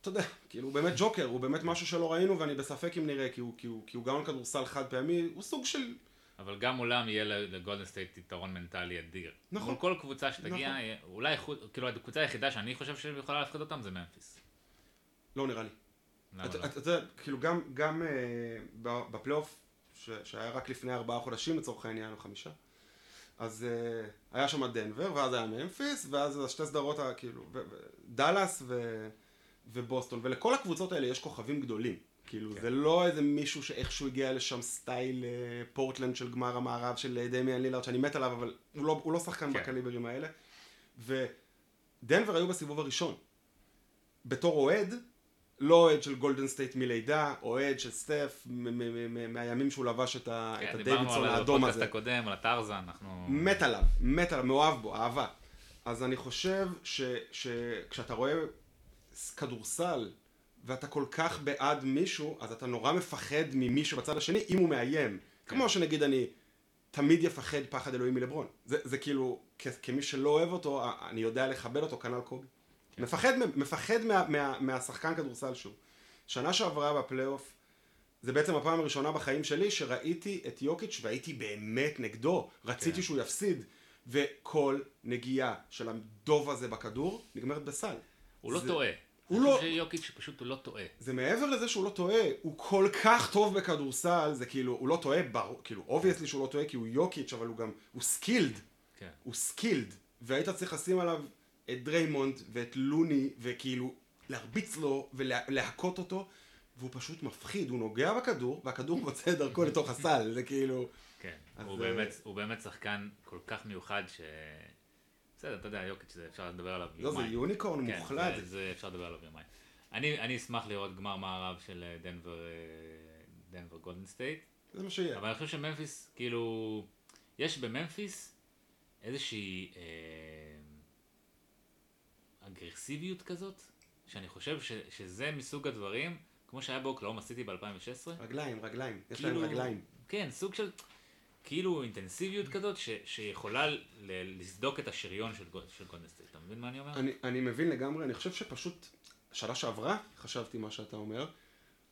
אתה יודע, כאילו הוא באמת ג'וקר, הוא באמת משהו שלא ראינו ואני בספק אם נראה, כי הוא, כי הוא, כי הוא על כדורסל חד פעמי, הוא סוג של... אבל גם מולם יהיה לגולדן סטייט יתרון מנטלי אדיר. נכון. מול כל קבוצה שתגיע, נכון. אולי, כאילו הקבוצה היחידה שאני חושב שיכולה להפחיד אותם זה ממפיס. לא נראה לי. לא? אתה יודע, כאילו גם, גם uh, בפלייאוף, שהיה רק לפני ארבעה חודשים לצורך העניין, או חמישה, אז uh, היה שם דנבר, ואז היה ממפיס, ואז השתי סדרות, כאילו, דאלאס ו, ובוסטון, ולכל הקבוצות האלה יש כוכבים גדולים. כאילו, כן. זה לא איזה מישהו שאיכשהו הגיע לשם סטייל uh, פורטלנד של גמר המערב של דמיאן לילארד, שאני מת עליו, אבל הוא לא, הוא לא שחקן כן. בקליברים האלה. ודנבר היו בסיבוב הראשון. בתור אוהד, לא אוהד של גולדן סטייט מלידה, אוהד של סטף, מהימים שהוא לבש את, כן, הדייווידסון האדום הזה. דיברנו על הפודקאסט הקודם, על הטרזן, אנחנו... מת עליו, מת עליו, מאוהב בו, אהבה. אז אני חושב שכשאתה רואה כדורסל, ואתה כל כך בעד מישהו, אז אתה נורא מפחד ממישהו בצד השני, אם הוא מאיים. כן. כמו שנגיד אני תמיד יפחד פחד אלוהים מלברון. זה, זה כאילו, כמי שלא אוהב אותו, אני יודע לכבד אותו, כנ"ל קובי. כן. מפחד, מפחד מה, מה, מהשחקן כדורסל שהוא. שנה שעברה בפלייאוף, זה בעצם הפעם הראשונה בחיים שלי שראיתי את יוקיץ' והייתי באמת נגדו. רציתי כן. שהוא יפסיד. וכל נגיעה של הדוב הזה בכדור נגמרת בסל. הוא לא זה... לא טועה. הוא לא... שיוקיץ' פשוט הוא לא טועה. זה מעבר לזה שהוא לא טועה, הוא כל כך טוב בכדורסל, זה כאילו, הוא לא טועה, ברור, כאילו, obviously שהוא לא טועה כי הוא יוקיץ', אבל הוא גם, הוא skilled. כן. הוא skilled. והיית צריך לשים עליו את דריימונד ואת לוני, וכאילו להרביץ לו ולהכות אותו, והוא פשוט מפחיד, הוא נוגע בכדור, והכדור מוצא את דרכו לתוך הסל, זה כאילו... כן, הוא, זה... באמת, הוא באמת שחקן כל כך מיוחד ש... בסדר, אתה יודע, יוקיץ' זה אפשר לדבר עליו יומיים. לא, זה unicorn כן, מוחלט. זה, זה אפשר לדבר עליו יומיים. אני, אני אשמח לראות גמר מערב של אה, דנבר, אה, דנבר גולדן סטייט. זה מה שיהיה. אבל אני חושב שממפיס, כאילו, יש בממפיס איזושהי... אה, אגרסיביות כזאת, שאני חושב ש, שזה מסוג הדברים, כמו שהיה באוקלהומה סיטי ב-2016. רגליים, רגליים, יש כאילו, להם רגליים. כן, סוג של, כאילו אינטנסיביות כזאת, ש, שיכולה ל, לסדוק את השריון של, של גולדנסטייט. אתה מבין מה אני אומר? אני, אני מבין לגמרי, אני חושב שפשוט, שנה שעברה, חשבתי מה שאתה אומר,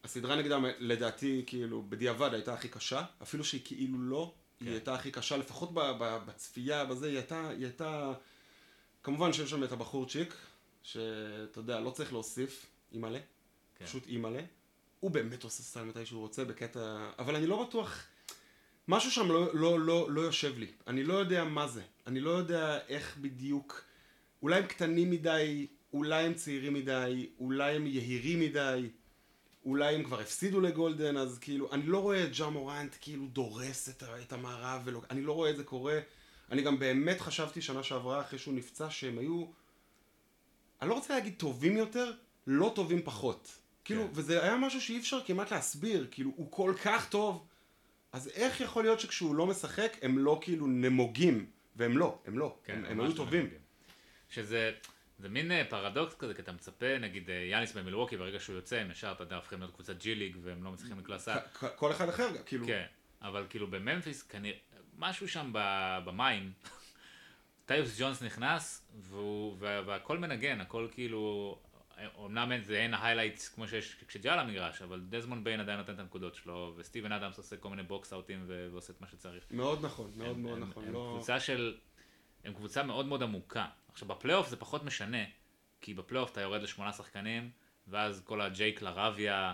הסדרה נגדם לדעתי כאילו בדיעבד הייתה הכי קשה, אפילו שהיא כאילו לא היא הייתה הכי קשה, לפחות בצפייה, בזה, היא הייתה, היא הייתה... כמובן שיש שם את הבחורצ'יק, שאתה יודע, לא צריך להוסיף, אימא'לה, כן. פשוט אימא'לה. הוא באמת עושה סטייל מתי שהוא רוצה בקטע... אבל אני לא בטוח... משהו שם לא, לא, לא, לא יושב לי. אני לא יודע מה זה. אני לא יודע איך בדיוק... אולי הם קטנים מדי, אולי הם צעירים מדי, אולי הם יהירים מדי, אולי הם כבר הפסידו לגולדן, אז כאילו, אני לא רואה את ג'ה מורנט כאילו דורס את, את המערב, ולא, אני לא רואה את זה קורה. אני גם באמת חשבתי שנה שעברה, אחרי שהוא נפצע, שהם היו, אני לא רוצה להגיד טובים יותר, לא טובים פחות. כאילו, כן. וזה היה משהו שאי אפשר כמעט להסביר, כאילו, הוא כל כך טוב, אז איך יכול להיות שכשהוא לא משחק, הם לא כאילו נמוגים, והם לא, הם לא, כן, הם, הם היו לא טובים. שזה... זה מין אה, פרדוקס כזה, כי אתה מצפה, נגיד אה, יאניס במילווקי, ברגע שהוא יוצא, הם ישר, אתה יודע, הופכים להיות קבוצת G League, והם לא מצליחים לקלוע סל. כל אחד אחר, כאילו. כן, אבל כאילו בממפיס, כנראה, משהו שם במים, טיוס ג'ונס נכנס, והכל מנגן, הכל כאילו, אמנם זה אין ה highlights כמו שיש כשג'ה על המגרש, אבל דזמונד ביין עדיין נותן את הנקודות שלו, וסטיבן אדמס עושה כל מיני box out ים ועושה את מה שצריך. מאוד נכון, מאוד מאוד נכון. הם לא- קבוצה של, הם קבוצה מאוד מאוד עמוקה. עכשיו בפלייאוף זה פחות משנה, כי בפלייאוף אתה יורד לשמונה שחקנים, ואז כל הג'ייק לרביה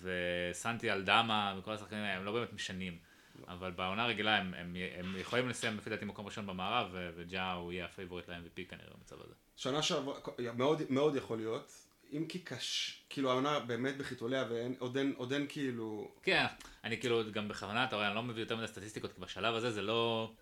וסנטי אלדמה וכל השחקנים האלה, הם לא באמת משנים. אבל בעונה הרגילה הם, הם, הם יכולים לסיים לפי דעתי מקום ראשון במערב, וג'ה הוא יהיה ה favorite ל-MVP כנראה במצב הזה. שנה שעברה, מאוד, מאוד יכול להיות, אם כי קשה, כאילו העונה באמת בחיתוליה ועוד אין, עוד אין כאילו... כן, אני כאילו גם בכוונה, אתה רואה, אני לא מביא יותר מדי סטטיסטיקות, כי בשלב הזה זה לא...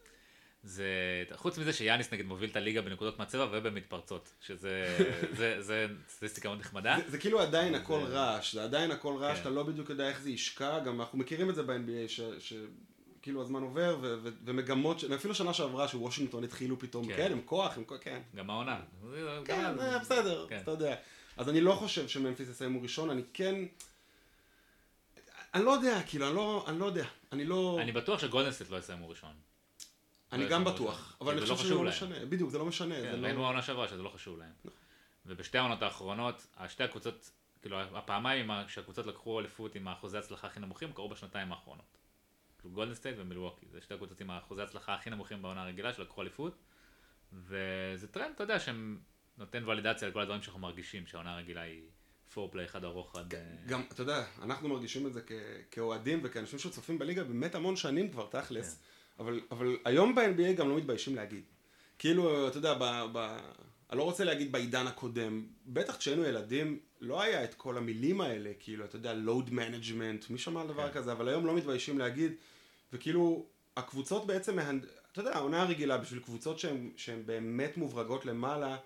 זה, חוץ מזה שיאניס נגיד מוביל את הליגה בנקודות מהצבע ובמתפרצות, שזה זה, זה סטטיסטיקה מאוד נחמדה. זה, זה כאילו עדיין הכל זה... רעש, זה עדיין הכל רעש, כן. אתה לא בדיוק יודע איך זה ישקע, גם אנחנו מכירים את זה ב-NBA, ש, שכאילו הזמן עובר, ו, ו, ומגמות, ש... אפילו שנה שעברה שוושינגטון התחילו פתאום, כן, כן הם כוח, הם כוח, כן. גם העונה. כן, גם... אה, בסדר, כן. אתה יודע. אז אני לא חושב שממפיס יסיימו ראשון, אני כן... אני לא יודע, כאילו, אני לא, אני לא יודע, אני לא... אני בטוח שגולדנסטייט לא יסיימו ראשון. אני גם בטוח, אבל אני חושב שזה לא משנה, בדיוק, זה לא משנה. כן, ראינו בעונה שעברה שזה לא חשוב להם. נכון. ובשתי העונות האחרונות, שתי הקבוצות, כאילו הפעמיים שהקבוצות לקחו אליפות עם האחוזי ההצלחה הכי נמוכים, קרו בשנתיים האחרונות. כאילו גולדן סטייט ומילווקי, זה שתי הקבוצות עם האחוזי ההצלחה הכי נמוכים בעונה הרגילה שלקחו אליפות. וזה טרנד, אתה יודע, שהם נותן ולידציה לכל הדברים שאנחנו מרגישים, שהעונה הרגילה היא פורפליי אחד ארוך עד... אה, גם, אתה יודע, אנחנו מרגישים את זה כאוהדים וכאנשים שצופים בליגה באמת המון שנים כבר, תכלס. כן. אבל, אבל היום ב-NBA גם לא מתביישים להגיד. כאילו, אתה יודע, ב, ב, אני לא רוצה להגיד בעידן הקודם, בטח כשהיינו ילדים, לא היה את כל המילים האלה, כאילו, אתה יודע, load management, מי שמע על דבר כן. כזה, אבל היום לא מתביישים להגיד, וכאילו, הקבוצות בעצם, מהנד... אתה יודע, העונה הרגילה, בשביל קבוצות שהן באמת מוברגות למעלה,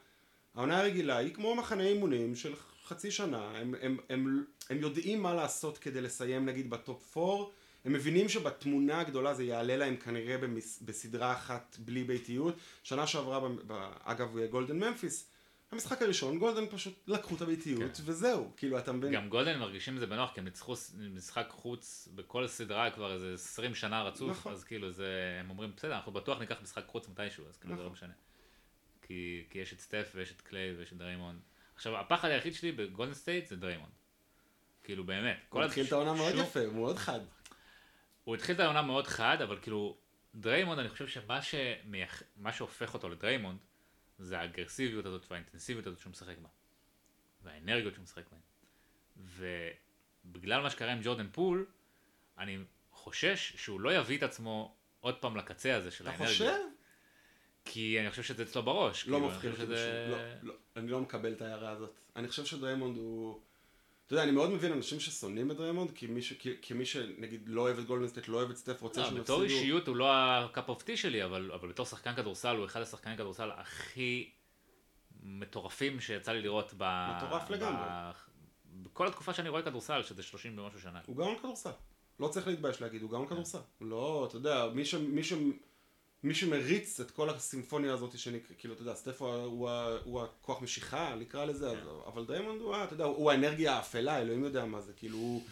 העונה הרגילה היא כמו מחנה אימונים של חצי שנה, הם, הם, הם, הם יודעים מה לעשות כדי לסיים נגיד ב top 4, הם מבינים שבתמונה הגדולה זה יעלה להם כנראה במס, בסדרה אחת בלי ביתיות. שנה שעברה, ב, ב, אגב גולדן ממפיס, המשחק הראשון, גולדן פשוט לקחו את הביתיות כן. וזהו, כאילו אתה מבין. גם גולדן מרגישים את זה בנוח כי הם ניצחו משחק חוץ בכל סדרה כבר איזה 20 שנה רצוף, נכון. אז כאילו זה, הם אומרים בסדר, אנחנו בטוח ניקח משחק חוץ מתישהו, אז כאילו נכון. זה לא משנה. כי, כי יש את סטף ויש את קליי ויש את דריימונד. עכשיו הפחד היחיד שלי בגולדן סטייט זה דריימונד. כאילו באמת. הוא התחיל את העונה מאוד יפה, הוא מאוד חד. הוא התחיל את העונה מאוד חד, אבל כאילו, דריימונד, אני חושב שמה שמייח... שהופך אותו לדריימונד, זה האגרסיביות הזאת והאינטנסיביות הזאת שהוא משחק בה. והאנרגיות שהוא משחק בהן. ובגלל מה שקרה עם ג'ורדן פול, אני חושש שהוא לא יביא את עצמו עוד פעם לקצה הזה של האנרגיה. אתה חושב? כי אני חושב שזה אצלו בראש. לא כאילו, מפחיד אותי שזה... לא, לא, אני לא מקבל את ההערה הזאת. אני חושב שדריימונד הוא... אתה יודע, אני מאוד מבין אנשים ששונאים את דריימונד, כי מי, ש, כי, כי מי שנגיד לא אוהב את גולדנסטייט, לא אוהב את סטף, רוצה לא, שהם יפסידו. בתור אישיות הוא לא ה cup of tea שלי, אבל, אבל בתור שחקן כדורסל הוא אחד השחקני כדורסל הכי מטורפים שיצא לי לראות ב... מטורף לגמרי. בכל התקופה שאני רואה כדורסל, שזה 30 ומשהו שנה. הוא גאון כדורסל. לא צריך להתבייש להגיד, הוא גאון. כדורסל. לא, אתה יודע, מי, ש, מי, ש, מי שמריץ את כל הסימפוניה הזאת, שאני, כאילו, אתה יודע, סטף הוא, הוא, הוא הכוח משיכה, נקרא לזה, כן. אבל דריימונד הוא, אתה יודע, הוא האנרגיה האפלה, אלוהים יודע מה זה, כאילו, הוא,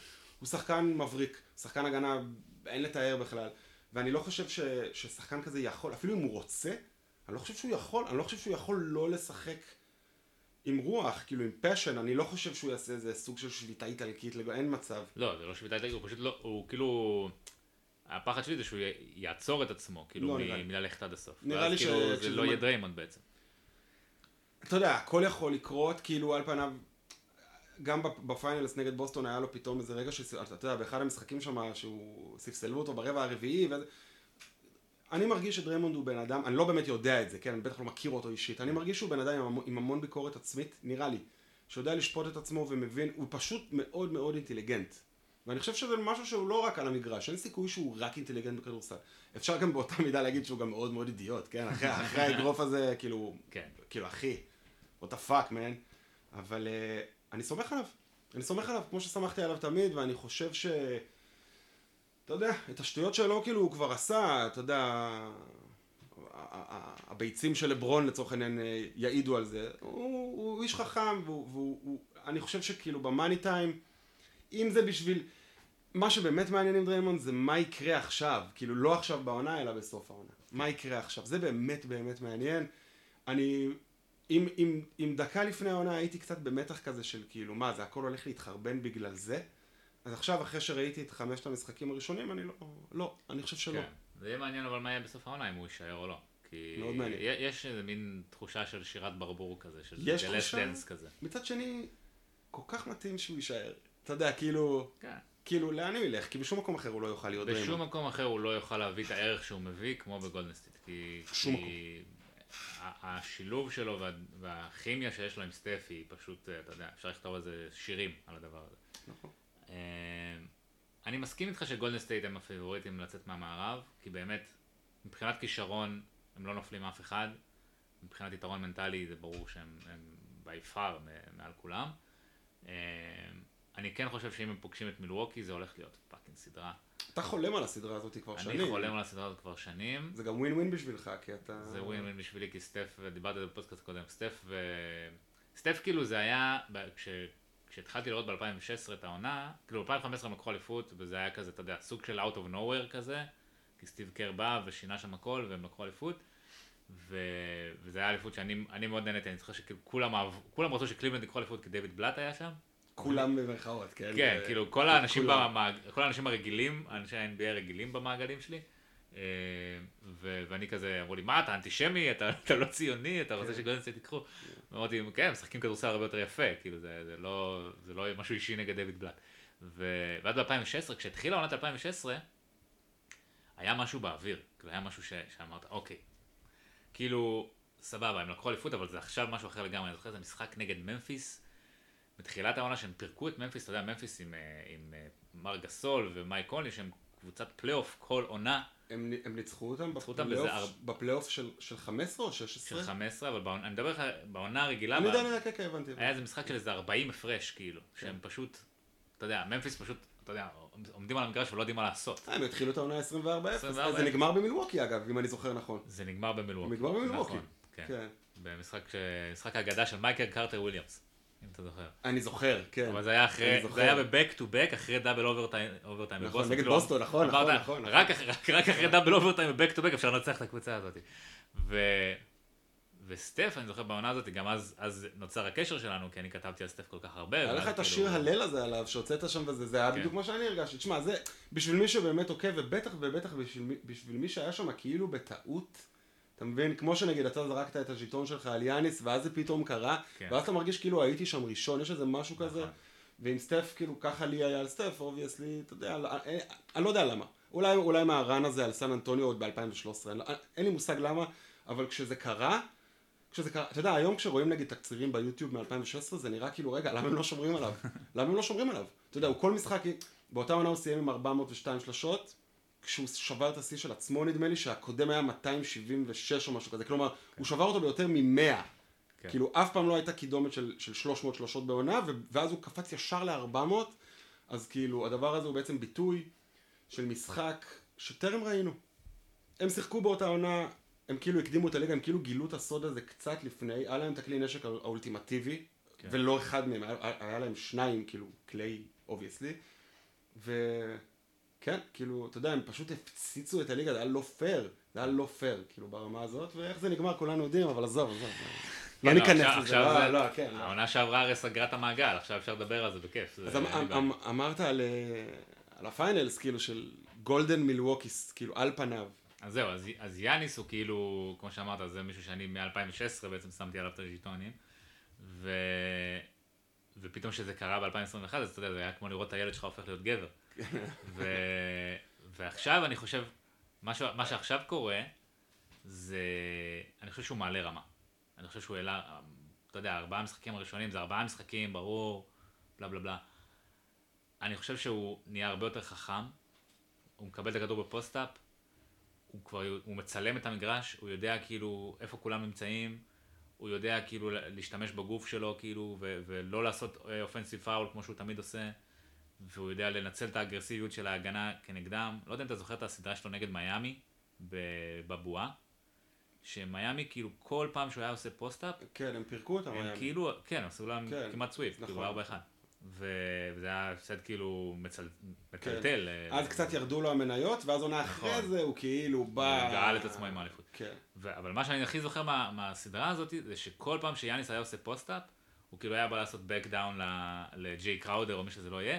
הוא שחקן מבריק, שחקן הגנה, אין לתאר בכלל, ואני לא חושב ש, ששחקן כזה יכול, אפילו אם הוא רוצה, אני לא חושב שהוא יכול, אני לא חושב שהוא יכול לא לשחק עם רוח, כאילו עם passion, אני לא חושב שהוא יעשה איזה סוג של שביתה איטלקית, אין מצב. לא, זה לא שביתה איטלקית, הוא פשוט לא, הוא כאילו... הפחד שלי זה שהוא יעצור את עצמו, כאילו, לא, מ- לי. מללכת עד הסוף. נראה לי ואז כאילו ש- זה לא יהיה דריימונד בעצם. אתה יודע, הכל יכול לקרות, כאילו על פניו, גם בפ- ב finals נגד בוסטון היה לו פתאום איזה רגע שאתה יודע, באחד המשחקים שם, שהוא ספסלו אותו ברבע הרביעי, וזה... אני מרגיש שדריימונד הוא בן אדם, אני לא באמת יודע את זה, כן, אני בטח לא מכיר אותו אישית, אני מרגיש שהוא בן אדם עם עם המון ביקורת עצמית, נראה לי, שיודע לשפוט את עצמו ומבין, הוא פשוט מאוד מאוד אינטליגנט. ואני חושב שזה משהו שהוא לא רק על המגרש, אין סיכוי שהוא רק אינטליגנט בכדורסל. אפשר גם באותה מידה להגיד שהוא גם מאוד מאוד אידיוט, כן? אחרי, אחרי האגרוף הזה, כאילו, כן. כאילו, אחי, what the fuck, man. אבל uh, אני סומך עליו. אני סומך עליו כמו שסמכתי עליו תמיד, ואני חושב ש... אתה יודע, את השטויות שלו כאילו הוא כבר עשה, אתה יודע, הביצים של לברון לצורך העניין אה, יעידו על זה. הוא, הוא איש חכם, והוא, והוא, הוא, אני חושב שכאילו במאני טיים, אם זה בשביל... מה שבאמת מעניין עם דריימונד זה מה יקרה עכשיו, כאילו לא עכשיו בעונה אלא בסוף העונה. מה יקרה עכשיו, זה באמת באמת מעניין. אני, אם, אם, אם דקה לפני העונה הייתי קצת במתח כזה של כאילו מה זה הכל הולך להתחרבן בגלל זה, אז עכשיו אחרי שראיתי את חמשת המשחקים הראשונים אני לא, לא, אני חושב שלא. כן. זה יהיה מעניין אבל מה יהיה בסוף העונה, אם הוא יישאר או לא. כי מאוד מעניין. יש איזה מין תחושה של שירת ברבור כזה, של תחושה? Dance כזה. מצד שני, כל כך מתאים שהוא יישאר. אתה יודע, כאילו, כן. כאילו לאן הוא ילך? כי בשום מקום אחר הוא לא יוכל להיות בשום דריימונד. מקום אחר הוא לא יוכל להביא את הערך שהוא מביא כמו בגולדנסטיט. כי... שום כי ה- השילוב שלו וה- והכימיה שיש לו עם סטף היא פשוט, אה, אתה יודע, אפשר לכתוב על זה שירים על הדבר הזה. נכון. אה, אני מסכים איתך שגולדן סטייט הם הפייבוריטים לצאת מהמערב, כי באמת, מבחינת כישרון הם לא נופלים אף אחד, מבחינת יתרון מנטלי זה ברור שהם הם by far מעל כולם. אני כן חושב שאם הם פוגשים את מילווקי זה הולך להיות fucking סדרה. אתה חולם על הסדרה הזאת כבר שנים. אני חולם על הסדרה הזאת כבר שנים. זה גם ווין ווין בשבילך, כי אתה... זה ווין ווין בשבילי כי סטף, דיברתי על זה בפודקאסט הקודם, סטף ו... סטף כאילו זה היה, כש... כשהתחלתי לראות ב-2016 את העונה, כאילו ב-2015 הם לקחו אליפות וזה היה כזה, אתה יודע, סוג של out of nowhere כזה, כי סטיב קר בא ושינה שם הכל והם לקחו אליפות, ו... וזה היה אליפות שאני אני מאוד נהניתי, אני זוכר שכאילו כולם, אהבו- כולם רצו שקליבלנד יקחו אליפות כי דיוויד בלאט היה שם, כולם במרכאות, כן? כן, זה- כאילו כל האנשים. במעג... כל האנשים הרגילים, אנשי ה-NBA הרגילים במעגלים שלי, אה, ו- ואני כזה, אמרו לי, מה אתה אנטישמי, אתה, אתה לא ציוני, אתה רוצה כן. שגולדנסטייט ייקחו? ואמרתי, כן, משחקים כדורסל הרבה יותר יפה, כאילו זה, זה, לא, זה לא משהו אישי נגד דיוויד בלאט. ו- ועד ב-2016, כשהתחילה עונת 2016, היה משהו באוויר, כאילו היה משהו ש- שאמרת, אוקיי, כאילו, סבבה, הם לקחו אליפות, אבל זה עכשיו משהו אחר לגמרי, אני זוכר איזה משחק נגד ממפיס, בתחילת העונה שהם פירקו את ממפיס, אתה יודע, ממפיס עם, אה, עם אה, מר גסול ומייק קונלי, שהם קבוצת פלייאוף כל עונה הם הם ניצחו אותם בפלייאוף- של של 15 או 16? של 15, אבל בעונה, אני מדבר איתך, בעונה הרגילה, אני יודע, אני יודע, כן, כן, הבנתי. היה איזה משחק של איזה 40 הפרש, כאילו, כן. שהם פשוט, אתה יודע, ממפיס פשוט, אתה יודע, עומדים על המגרש ולא יודעים מה לעשות. אה, הם התחילו את העונה 24-0, 24-0. זה נגמר במילווקי אגב, אם אני זוכר נכון. זה נגמר במילווקי. נגמר במילווקי. נכון, כן. כן. במשחק. משחק האגדה של מייקל קרטר וויליאמס, אם אתה זוכר. אני זוכר, כן. אבל זה היה אחרי. זה היה ב-back to back אחרי double overtime נכון, בבוסטון. נגד כאילו, בוסטון, נכון, נכון, נכון, רק אחרי- double overtime ב-back to back אפשר לנצח את הקבוצה הזאת. וסטף, אני זוכר בעונה הזאת, גם אז, אז נוצר הקשר שלנו, כי אני כתבתי על סטף כל כך הרבה. היה לך את כאילו- השיר הלל הזה עליו, שהוצאת שם וזה, זה היה כן. בדיוק מה שאני הרגשתי. תשמע, זה, בשביל מי שבאמת עוקב, ובטח ובטח בשביל מי שהיה שם כאילו בטעות, אתה מבין? כמו שנגיד, אתה זרקת את הז'יטון שלך על יאניס, ואז זה פתאום קרה, כן. ואז אתה מרגיש כאילו הייתי שם ראשון, יש איזה משהו כזה, נכון. ועם סטף, כאילו, ככה לי היה על סטף, obviously, אתה יודע, לא- אה, אני לא יודע למה. אולי, אולי מה-run הזה על סן אנטוניו עוד ב-2013, אני לא- אין לי מושג למה, אבל כשזה קרה, כשזה קרה, אתה יודע, היום כשרואים נגיד תקצירים ביוטיוב מ-2016, זה נראה כאילו, רגע, למה הם לא שומרים עליו? למה הם לא שומרים עליו? אתה יודע, הוא כל משחק, באותה עונה הוא סיים עם 402 שלשות, כשהוא שבר את השיא של עצמו, נדמה לי, שהקודם היה 276 או משהו כזה, כלומר, הוא שבר אותו ביותר מ-100. כן. כאילו, אף פעם לא הייתה קידומת של, של 300 שלשות בעונה, ו- ואז הוא קפץ ישר ל-400, אז כאילו, הדבר הזה הוא בעצם ביטוי של משחק שטרם ראינו. הם שיחקו באותה עונה, הם כאילו הקדימו את הליגה, הם כאילו גילו את הסוד הזה קצת לפני, היה להם את הכלי נשק האול- האולטימטיבי, כן. ולא אחד מהם, היה, היה להם שניים, כאילו, כלי, obviously, וכן, כאילו, אתה יודע, הם פשוט הפציצו את הליגה, זה היה לא פייר, זה היה לא פייר, כאילו, ברמה הזאת, ואיך זה נגמר כולנו יודעים, אבל עזוב, עזוב, לא כן, ניכנס עכשיו- לזה, לא, לא, כן, לא. העונה שעברה הרי סגרה את המעגל, עכשיו אפשר לדבר על זה בכיף. אז אמ- בעיה. אמ- אמרת על, אה, על ה-finals, כאילו של גולדן מילווקי, כאילו על פניו. אז זהו, אז, יאניס הוא כאילו, כמו שאמרת, זה מישהו שאני מ-2016 בעצם שמתי עליו את הז'יטונים, ו... ופתאום כשזה קרה ב-2021, אז אתה יודע, זה היה כמו לראות את הילד שלך הופך להיות גבר. ו... ועכשיו אני חושב, מה, ש... מה שעכשיו קורה, זה, אני חושב שהוא מעלה רמה. אני חושב שהוא העלה, אתה יודע, ארבעה משחקים הראשונים, זה ארבעה משחקים, ברור, בלה בלה בלה. אני חושב שהוא נהיה הרבה יותר חכם, הוא מקבל את הכדור ב-post-up, הוא כבר, הוא מצלם את המגרש, הוא יודע כאילו איפה כולם נמצאים, הוא יודע כאילו להשתמש בגוף שלו כאילו, ו- ולא לעשות offensive foul כמו שהוא תמיד עושה, והוא יודע לנצל את האגרסיביות של ההגנה כנגדם. לא יודע אם אתה זוכר את הסדרה שלו נגד מיאמי, בבועה. שמיאמי כאילו כל פעם שהוא היה עושה post-up, כן, הם פירקו אותם, הם כאילו, כן, עשו להם כן, כמעט sweep, כאילו נכון. כאילו 4-1. וזה היה הפסד כאילו מצל... מטלטל. כן. אז קצת ירדו לו המניות, ואז עונה אחרי נכון. זה הוא כאילו בא... גאל את עצמו עם האליפות. כן. ו... אבל מה שאני הכי זוכר מה... מהסדרה הזאת, זה שכל פעם שיאניס היה עושה post-up, הוא כאילו היה בא לעשות back down לג'יי קראודר או מי שזה לא יהיה,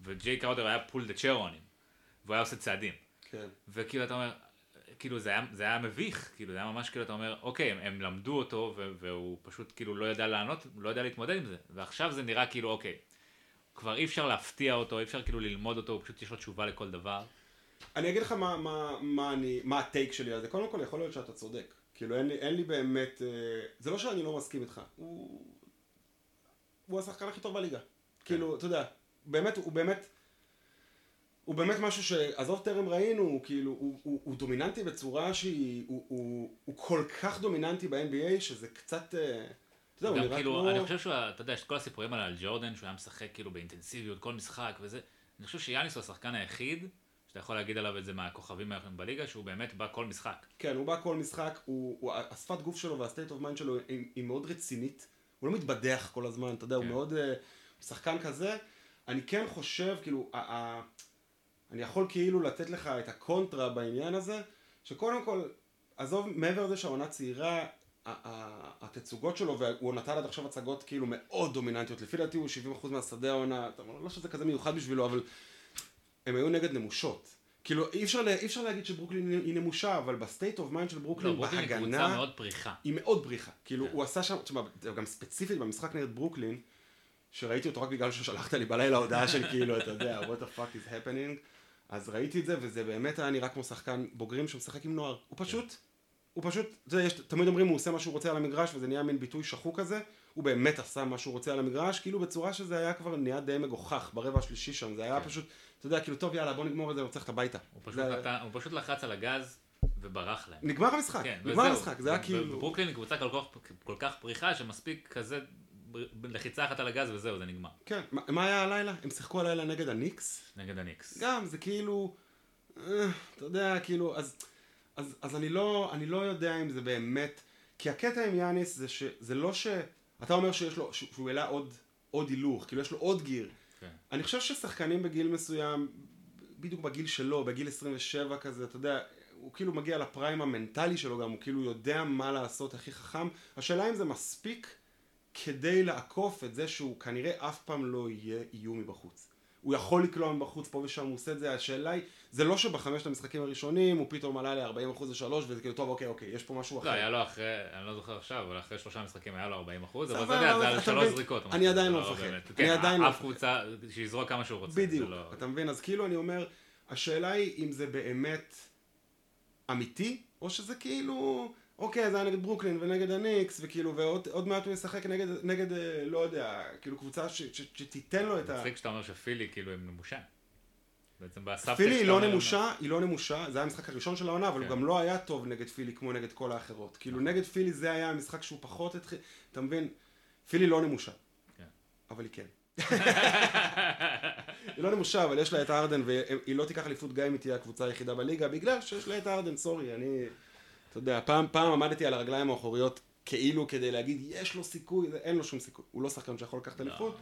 וג'יי קראודר היה pull the chair on him, והוא היה עושה צעדים. כן. וכאילו אתה אומר, כאילו זה היה, זה היה מביך, כאילו זה היה ממש כאילו אתה אומר, אוקיי, הם, הם למדו אותו והוא פשוט כאילו לא ידע לענות, לא ידע להתמודד עם זה, ועכשיו זה נראה כאילו אוקיי, כבר אי אפשר להפתיע אותו, אי אפשר כאילו ללמוד אותו, הוא פשוט יש לו תשובה לכל דבר. אני אגיד לך מה, מה, מה, אני, מה הטייק שלי על זה, קודם כל יכול להיות שאתה צודק, כאילו אין לי, אין לי באמת, אה, זה לא שאני לא מסכים איתך, הוא, הוא השחקן הכי טוב בליגה, כן. כאילו, אתה יודע, באמת, הוא באמת, הוא באמת משהו שעזוב טרם ראינו, הוא כאילו, הוא, הוא, הוא דומיננטי בצורה שהיא, הוא, הוא, הוא כל כך דומיננטי ב-NBA שזה קצת, אה, אתה יודע, הוא נראה כאילו, כמו... אני חושב שאתה יודע, יש כל הסיפורים על ג'ורדן, שהוא היה משחק כאילו באינטנסיביות, כל משחק וזה, אני חושב שיאניס הוא השחקן היחיד, שאתה יכול להגיד עליו את זה מהכוכבים האחרים בליגה, שהוא באמת בא כל משחק. כן, הוא בא כל משחק, הוא, הוא, השפת גוף שלו וה-state of mind שלו היא, היא מאוד רצינית, הוא לא מתבדח כל הזמן, אתה יודע, כן. הוא מאוד, uh, שחקן כזה, אני כן חושב, כאילו, ה, ה, אני יכול כאילו לתת לך את הקונטרה בעניין הזה, שקודם כל, עזוב, מעבר לזה שהעונה צעירה, התצוגות שלו, והוא נתן עד עכשיו הצגות כאילו מאוד דומיננטיות, לפי דעתי הוא 70% מהשדה העונה, לא שזה כזה מיוחד בשבילו, אבל הם היו נגד נמושות. כאילו אי אפשר, אי אפשר להגיד שברוקלין היא נמושה, אבל ב-state of mind של ברוקלין, לא, בהגנה, ברוקלין היא קבוצה מאוד פריכה. היא מאוד פריכה. כאילו כן. הוא עשה שם, תשמע, גם ספציפית במשחק נגד ברוקלין, שראיתי אותו רק בגלל ששלחת לי בלילה הודעה של כאילו, אתה יודע, what the fuck is happening, אז ראיתי את זה, וזה באמת היה נראה כמו שחקן בוגרים שמשחק עם נוער. הוא פשוט, הוא פשוט, אתה יודע, תמיד אומרים הוא עושה מה שהוא רוצה על המגרש, וזה נהיה מין ביטוי שחוק כזה, הוא באמת עשה מה שהוא רוצה על המגרש, כאילו בצורה שזה היה כבר נהיה די מגוחך ברבע השלישי שם, זה היה כן. פשוט, אתה יודע, כאילו טוב יאללה בוא נגמור את זה, אני רוצה ללכת הביתה. הוא פשוט, זה... נתן, הוא פשוט לחץ על הגז וברח להם. נגמר המשחק, כן, נגמר המשחק, זה היה כאילו... ברוקלין היא קבוצה כל כך, כל כך פריחה, שמספיק כזה לחיצה אחת על הגז וזהו, זה נגמר. כן, מה היה הלילה? הם שיחקו הלילה נגד הניקס? נגד הניקס. גם, זה כאילו, אה, אתה יודע, כאילו, אז, אז, אז אני, לא, אני לא יודע אם זה באמת, כי הקטע עם יאניס זה שזה לא ש... אתה אומר שיש לו, שהוא העלה עוד, עוד הילוך, כאילו יש לו עוד גיר. כן. אני חושב ששחקנים בגיל מסוים, בדיוק בגיל שלו, בגיל 27 כזה, אתה יודע, הוא כאילו מגיע לפריים המנטלי שלו גם, הוא כאילו יודע מה לעשות הכי חכם. השאלה אם זה מספיק כדי לעקוף את זה שהוא כנראה אף פעם לא יהיה איום מבחוץ. הוא יכול לקלוע מבחוץ פה ושם, הוא עושה את זה, השאלה היא, זה לא שבחמשת המשחקים הראשונים הוא פתאום עלה ל-40% ל-3 וזה כאילו טוב אוקיי אוקיי, יש פה משהו לא, אחר. לא, היה לו אחרי, אני לא זוכר עכשיו, אבל אחרי שלושה משחקים היה לו 40%, אבל אתה יודע, זה על שלוש זריקות. אני עדיין לא מפחד. אני כן, עדיין לא מפחד. אף קבוצה, שיזרוק כמה שהוא רוצה. בדיוק, לא- אתה מבין? אז כאילו אני אומר, השאלה היא אם זה באמת אמיתי, או שזה כאילו... אוקיי, זה היה נגד ברוקלין ונגד הניקס, וכאילו, ועוד מעט הוא ישחק נגד, נגד, אה, לא יודע, כאילו קבוצה ש, ש, שתיתן לו את ה... מצחיק שאתה אומר שפילי כאילו הם נמושה. בעצם בסבטקסט... פילי היא לא נמושה, היא לא נמושה, זה היה המשחק הראשון של העונה, אבל הוא כן. גם לא היה טוב נגד פילי כמו נגד כל האחרות. כאילו נכון. נגד פילי זה היה המשחק שהוא פחות התחיל, אתה מבין? פילי לא נמושה. כן. אבל היא כן. היא לא נמושה, אבל יש לה את ארדן, והיא לא תיקח אליפות גם אם היא תהיה הקבוצה היחידה בליגה, בגלל שיש לה את ארדן, סורי, אני... אתה יודע, פעם, פעם עמדתי על הרגליים האחוריות כאילו כדי להגיד, יש לו סיכוי, אין לו שום סיכוי. הוא לא שחקן שיכול לקחת לא. אליפות.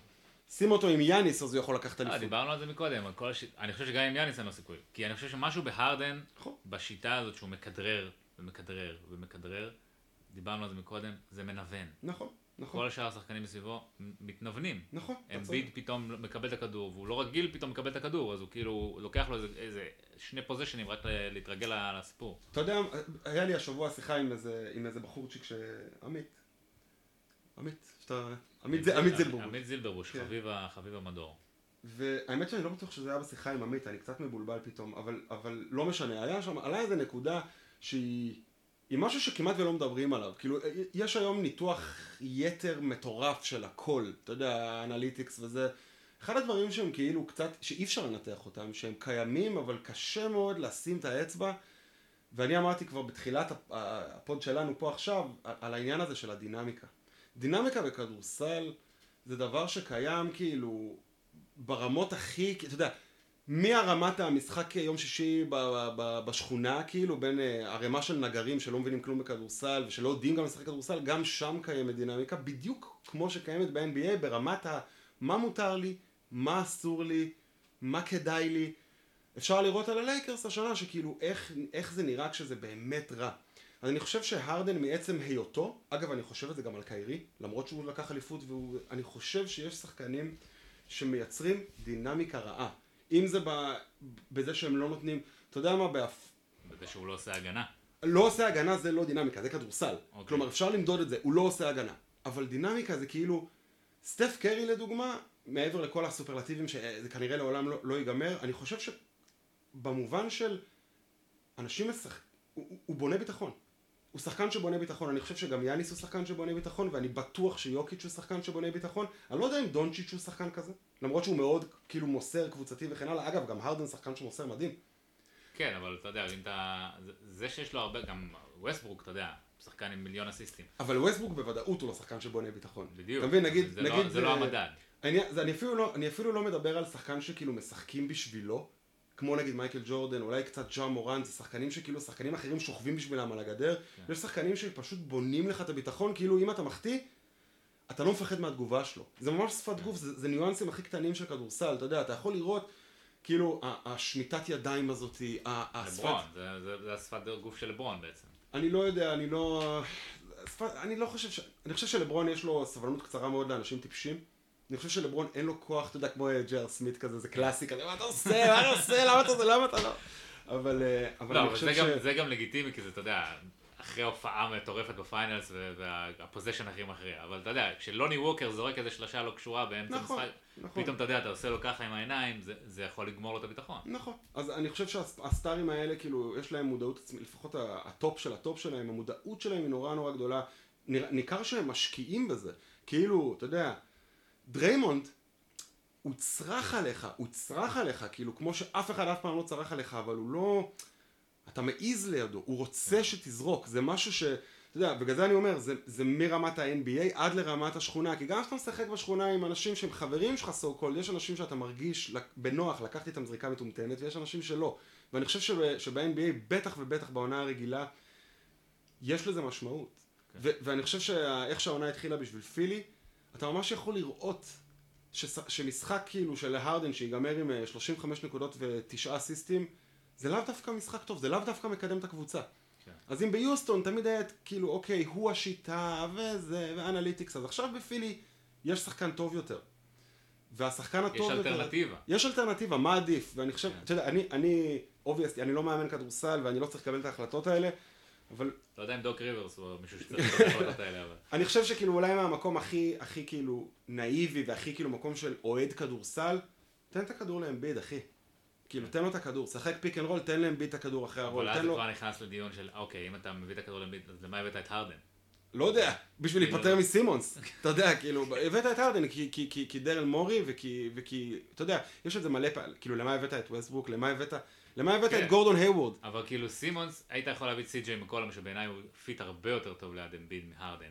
שים אותו עם יאניס, אז הוא יכול לקחת אה, אליפות. דיברנו על זה מקודם, אני חושב שגם עם יאניס אין לו סיכוי. כי אני חושב שמשהו בהרדן, נכון. בשיטה הזאת שהוא מכדרר ומכדרר ומכדרר, דיברנו על זה מקודם, זה מנוון. נכון. נכון. כל השאר השחקנים מסביבו מתנוונים. נכון. אמביד פתאום מקבל את הכדור, והוא לא רגיל פתאום מקבל את הכדור, אז הוא כאילו לוקח לו איזה, איזה שני פוזיישנים רק להתרגל לסיפור. אתה יודע, היה לי השבוע שיחה עם איזה, עם איזה בחורצ'יק ש... עמית. עמית, שאתה... עמית, זה, עמית זילברבוש. עמית זילברבוש, כן. חביב חביב המדור. והאמת שאני לא בטוח שזה היה בשיחה עם עמית, אני קצת מבולבל פתאום, אבל, אבל לא משנה, היה שם, עלה איזה נקודה שהיא היא משהו שכמעט ולא מדברים עליו, כאילו, יש היום ניתוח יתר מטורף של הכל, אתה יודע, ה analytics וזה, אחד הדברים שהם כאילו קצת, שאי אפשר לנתח אותם, שהם קיימים, אבל קשה מאוד לשים את האצבע, ואני אמרתי כבר בתחילת הפ- ה pod שלנו פה עכשיו, על העניין הזה של הדינמיקה. דינמיקה בכדורסל זה דבר שקיים כאילו ברמות הכי, אתה יודע, מהרמת המשחק יום שישי ב- ב- ב- בשכונה, כאילו, בין אה, ערימה של נגרים שלא מבינים כלום בכדורסל ושלא יודעים גם לשחק כדורסל, גם שם קיימת דינמיקה, בדיוק כמו שקיימת ב-NBA ברמת ה... מה מותר לי, מה אסור לי, מה כדאי לי. אפשר לראות על הלייקרס השנה שכאילו איך, איך זה נראה כשזה באמת רע. אז אני חושב שהרדן מעצם היותו, אגב אני חושב את זה גם על קיירי, למרות שהוא לקח אליפות, ואני חושב שיש שחקנים שמייצרים דינמיקה רעה. אם זה ב, בזה שהם לא נותנים, אתה יודע מה, באף, בזה שהוא לא עושה הגנה. לא עושה הגנה זה לא דינמיקה, זה כדורסל. אוקיי. כלומר אפשר למדוד את זה, הוא לא עושה הגנה. אבל דינמיקה זה כאילו, סטף קרי לדוגמה, מעבר לכל הסופרלטיבים שזה כנראה לעולם לא, לא ייגמר, אני חושב שבמובן של אנשים משחק... הוא, הוא- הוא בונה ביטחון. הוא שחקן שבונה ביטחון, אני חושב שגם יאניס הוא שחקן שבונה ביטחון, ואני בטוח שיוקיץ' הוא שחקן שבונה ביטחון. אני לא יודע אם דונצ'יץ' הוא שחקן כזה, למרות שהוא מאוד כאילו מוסר קבוצתי וכן הלאה. אגב, גם הרדן שחקן שמוסר מדהים. כן, אבל אתה יודע, אם אתה... זה- שיש לו הרבה, גם ווסטברוק, אתה יודע, שחקן עם מיליון אסיסטים. אבל ווסטברוק בוודאות הוא לא שחקן שבונה ביטחון. בדיוק. אתה מבין, נגיד, זה לא- נגיד, זה לא המדד. אני, זה, אני, אפילו לא, אני אפילו לא מדבר על שחקן שכאילו משחקים בשבילו, כמו נגיד מייקל ג'ורדן, אולי קצת ג'ה מורנט, זה שחקנים שכאילו שחקנים אחרים שוכבים בשבילם על הגדר, כן. יש שחקנים שפשוט בונים לך את הביטחון, כאילו אם אתה מחטיא, אתה לא מפחד מהתגובה שלו. זה ממש שפת גוף, זה, זה ניואנסים הכי קטנים של כדורסל, אתה יודע, אתה יכול לראות, כאילו, השמיטת ידיים הזאתי, ה- השפת... לברון, זה- זה זה השפת גוף של לברון בעצם. אני לא יודע, אני לא... שפת, אני לא חושב ש... אני חושב שלברון יש לו סבלנות קצרה מאוד לאנשים טיפשים. אני חושב שלברון אין לו כוח, אתה יודע, כמו ג'ר סמית כזה, זה קלאסי כזה, מה אתה עושה? מה אתה עושה? למה אתה עושה? למה אתה לא? אבל, אה, אבל לא, אני אבל חושב זה ש... גם- זה גם לגיטימי, כי זה, אתה יודע, אחרי הופעה מטורפת ב finals וה possession הכי מכריע. אבל אתה יודע, כשלוני ווקר זורק איזה שלושה לא קשורה באמצע נכון, המשחק, נכון. פתאום אתה יודע, אתה עושה לו ככה עם העיניים, זה- זה יכול לגמור לו את הביטחון. נכון. אז אני חושב שהסטארים האלה, כאילו, יש להם מודעות עצמית, לפחות הטופ של הטופ שלהם, המודעות שלהם היא נורא נורא גדולה. ניכר שהם משקיעים בזה. כאילו, אתה יודע, דריימונד, הוא צרח עליך, הוא צרח עליך, כאילו, כמו שאף אחד אף פעם לא צרח עליך, אבל הוא לא... אתה מעז לידו, הוא רוצה שתזרוק, זה משהו ש... אתה יודע, בגלל זה אני אומר, זה, זה מרמת ה-NBA עד לרמת השכונה, כי גם כשאתה משחק בשכונה עם אנשים שהם חברים שלך so called, יש אנשים שאתה מרגיש בנוח לקחת איתם זריקה מטומטמת, ויש אנשים שלא. ואני חושב שב, שב-NBA, בטח ובטח בעונה הרגילה, יש לזה משמעות. כן. ו- ואני חושב שאיך שהעונה התחילה בשביל פילי, אתה ממש יכול לראות שש- שמשחק כאילו של הרדן שיגמר עם אה, 35 נקודות ותשעה אסיסטים, זה לאו דווקא משחק טוב, זה לאו דווקא מקדם את הקבוצה. כן. אז אם ביוסטון תמיד היה כאילו, אוקיי, הוא השיטה, וזה, ו analytics, אז עכשיו בפילי יש שחקן טוב יותר. והשחקן יש הטוב יותר... אלטרנטיבה. יש אלטרנטיבה, מה עדיף? ואני חושב, כן. אתה יודע, אני, אני, obviously, אני לא מאמן כדורסל ואני לא צריך לקבל את ההחלטות האלה, אבל לא יודע אם דוק ריברס הוא מישהו שצריך את ההחלטות האלה, אבל... אני חושב שכאילו אולי מהמקום הכי, הכי כאילו נאיבי והכי כאילו מקום של אוהד כדורסל, תן את הכדור לאמביד, אחי. כאילו, תן לו את הכדור, שחק pick and roll, תן לאמביד את הכדור אחרי הרול, אבל אז. כבר נכנס לדיון של, אוקיי, אם אתה מביא את הכדור לאמביד, אז למה הבאת את הרדן? לא יודע, בשביל כאילו- להיפטר מסימונס. אתה יודע, כאילו, הבאת את הרדן כי- כי- כי- כי דרל מורי וכי, וכי, אתה יודע, יש את זה מלא פעמים, כאילו, למה הבאת את ווסטברוק, למה הבאת, למה הבאת כן. את גורדון היוורד? אבל כאילו סימונס, היית יכול להביא את סי.ג'יי מקולום, שבעיניי הוא fit הרבה יותר טוב ליד אמביד מהרדן.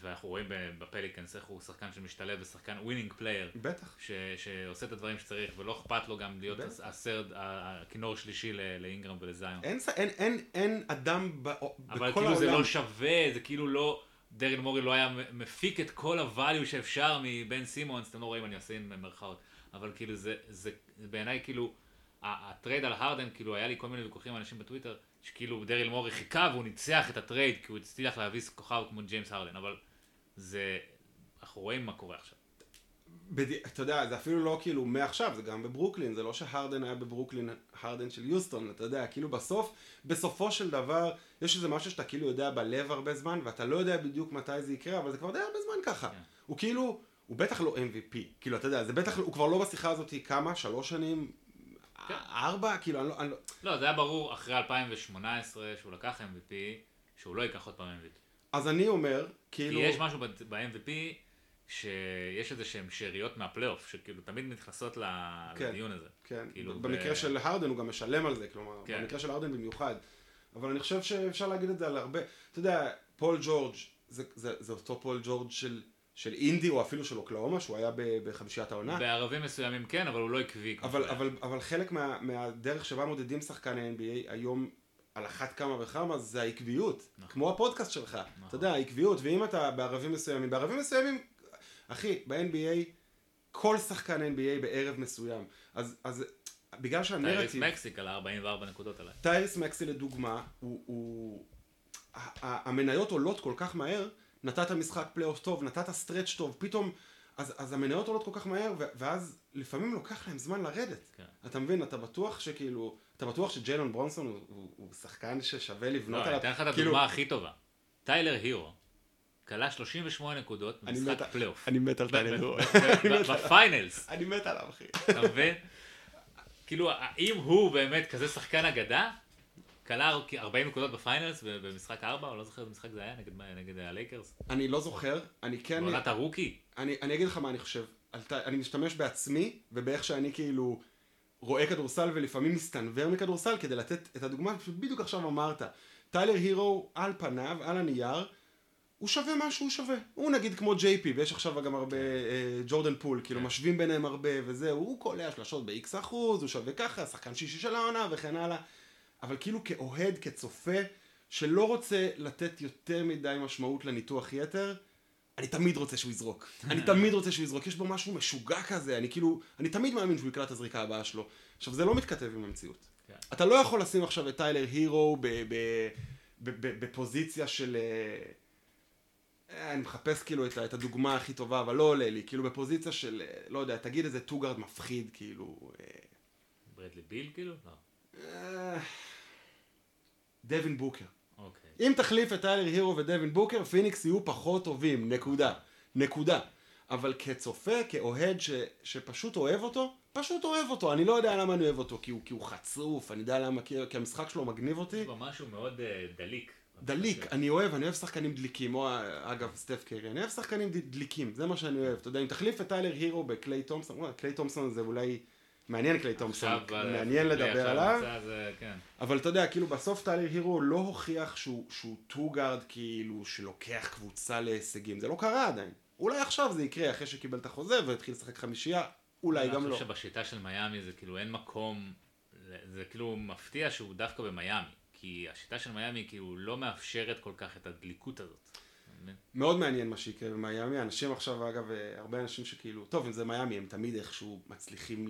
ואנחנו רואים ב- בפליקנס איך הוא שחקן שמשתלב ושחקן winning player. בטח. ש, שעושה את הדברים שצריך, ולא אכפת לו גם להיות בטח. ה third, הכינור השלישי ל- לאינגרם ולזיון. אין, אין, אין, אין אדם ב, אבל בכל כאילו זה העולם. לא שווה, זה כאילו לא, דריל מורי לא היה מפיק את כל ה value שאפשר מבן סימונס, אתם לא רואים, אני עושה עם מרכאות, אבל כאילו זה, זה, זה בעיניי כאילו, ה trade על הרדן, כאילו היה לי כל מיני ויכוחים עם אנשים בטוויטר, שכאילו דריל מורי חיכה והוא ניצח את ה trade, כי הוא הצליח להביא כוכב כמו ג'יימס הרדן, אבל זה, אנחנו רואים מה קורה עכשיו. בד... אתה יודע, זה אפילו לא כאילו מעכשיו, זה גם בברוקלין, זה לא שהרדן היה בברוקלין, הרדן של יוסטון, אתה יודע, כאילו בסוף, בסופו של דבר, יש איזה משהו שאתה כאילו יודע בלב הרבה זמן, ואתה לא יודע בדיוק מתי זה יקרה, אבל זה כבר די הרבה זמן ככה. כן. הוא כאילו, הוא בטח לא MVP, כאילו, אתה יודע, זה בטח, הוא כבר לא בשיחה הזאת כמה, שלוש שנים, כן. ארבע, כאילו, אני לא, אני לא... לא, זה היה ברור אחרי 2018 שהוא לקח MVP, שהוא לא ייקח עוד פעם MVP. אז אני אומר, כאילו... כי יש משהו ב-MVP, שיש איזה שהם שאריות מהפלייאוף, שכאילו תמיד נכנסות כן, לדיון הזה. כן, כאילו במקרה ב... של הרדן הוא גם משלם על זה, כלומר, כן. במקרה של הרדן במיוחד. אבל אני חושב שאפשר להגיד את זה על הרבה, אתה יודע, פול ג'ורג' זה, זה, זה אותו פול ג'ורג' של, של אינדי או אפילו של אוקלהומה, שהוא היה בחמישיית העונה. בערבים מסוימים כן, אבל הוא לא עקבי. אבל, אבל, אבל חלק מה, מהדרך שבה מודדים שחקני NBA היום על אחת כמה וכמה זה העקביות, נכון. כמו הפודקאסט שלך, נכון. אתה יודע, העקביות, ואם אתה בערבים מסוימים, בערבים מסוימים, אחי, ב-NBA, כל שחקן NBA בערב מסוים, אז, אז בגלל שהנרטיב... טייריס מקסי קלע 44 נקודות עליי. טייריס מקסי לדוגמה, הוא, הוא... המניות עולות כל כך מהר, נתת משחק פלייאוף טוב, נתת stretch טוב, פתאום, אז, אז המניות עולות כל כך מהר, ואז לפעמים לוקח להם זמן לרדת. כן. אתה מבין, אתה בטוח שכאילו... אתה בטוח שג'יילון ברונסון הוא, הוא, הוא שחקן ששווה לבנות לא, עליו? אני אתן לך את כאילו- הדוגמה הכי טובה. טיילר הירו. קלע 38 נקודות במשחק פלייאוף. אני מת על טיילר הירו. ב finals. אני מת עליו, אחי. אתה מבין? כאילו, אם הוא באמת כזה שחקן אגדה, קלע 40 נקודות ב finals במשחק 4, או לא זוכר איזה משחק זה היה, נגד הלייקרס? אני לא זוכר, אני כן... בעונת ה rookie? אני אגיד לך מה אני חושב. אני משתמש בעצמי, ובאיך שאני כאילו... רואה כדורסל ולפעמים מסתנוור מכדורסל כדי לתת את הדוגמה שבדיוק עכשיו אמרת. טיילר הירו על פניו, על הנייר, הוא שווה מה שהוא שווה. הוא נגיד כמו ג'יי פי, ויש עכשיו גם הרבה אה, ג'ורדן פול, כאילו כן. משווים ביניהם הרבה וזהו, הוא קולע שלשות ב-X אחוז, הוא שווה ככה, שחקן שישי של העונה וכן הלאה. אבל כאילו כאוהד, כצופה, שלא רוצה לתת יותר מדי משמעות לניתוח יתר, אני תמיד רוצה שהוא יזרוק. אני תמיד רוצה שהוא יזרוק. יש בו משהו משוגע כזה, אני כאילו, אני תמיד מאמין שהוא יקלע את הזריקה הבאה שלו. עכשיו, זה לא מתכתב עם המציאות. כן. אתה לא יכול לשים עכשיו את טיילר הירו בפוזיציה של... אה, אה, אני מחפש כאילו את, את הדוגמה הכי טובה, אבל לא עולה לי. כאילו בפוזיציה של, אה, לא יודע, תגיד איזה two guard מפחיד, כאילו... ברדלי ביל כאילו? לא. דווין בוקר. אם תחליף את טיילר הירו ודווין בוקר, פיניקס יהיו פחות טובים, נקודה. נקודה. אבל כצופה, כאוהד ש, שפשוט אוהב אותו, פשוט אוהב אותו. אני לא יודע למה אני אוהב אותו, כי הוא, כי הוא חצוף, אני יודע למה, כי, כי המשחק שלו מגניב אותי. יש בו משהו מאוד uh, דליק. דליק, אני אוהב, אני אוהב שחקנים דליקים, או אגב סטף קרי, אני אוהב שחקנים דליקים, זה מה שאני אוהב. אתה יודע, אם תחליף את טיילר הירו בקליי תומפסון, קליי תומפסון זה אולי... מעניין קליי תומפסון, מעניין לדבר עליו, זה, כן. אבל אתה יודע, כאילו בסוף טיילר הירו לא הוכיח שהוא, שהוא two-guard כאילו שלוקח קבוצה להישגים, זה לא קרה עדיין. אולי עכשיו זה יקרה אחרי שקיבל את החוזה והתחיל לשחק חמישייה, אולי גם לא. אני חושב שבשיטה של מיאמי זה כאילו אין מקום, זה כאילו מפתיע שהוא דווקא במיאמי, כי השיטה של מיאמי כאילו לא מאפשרת כל כך את הדליקות הזאת. מאוד מעניין מה שיקרה במיאמי, אנשים עכשיו, אגב, אה, הרבה אנשים שכאילו, טוב, אם זה מיאמי, הם תמיד איכשהו מצליחים,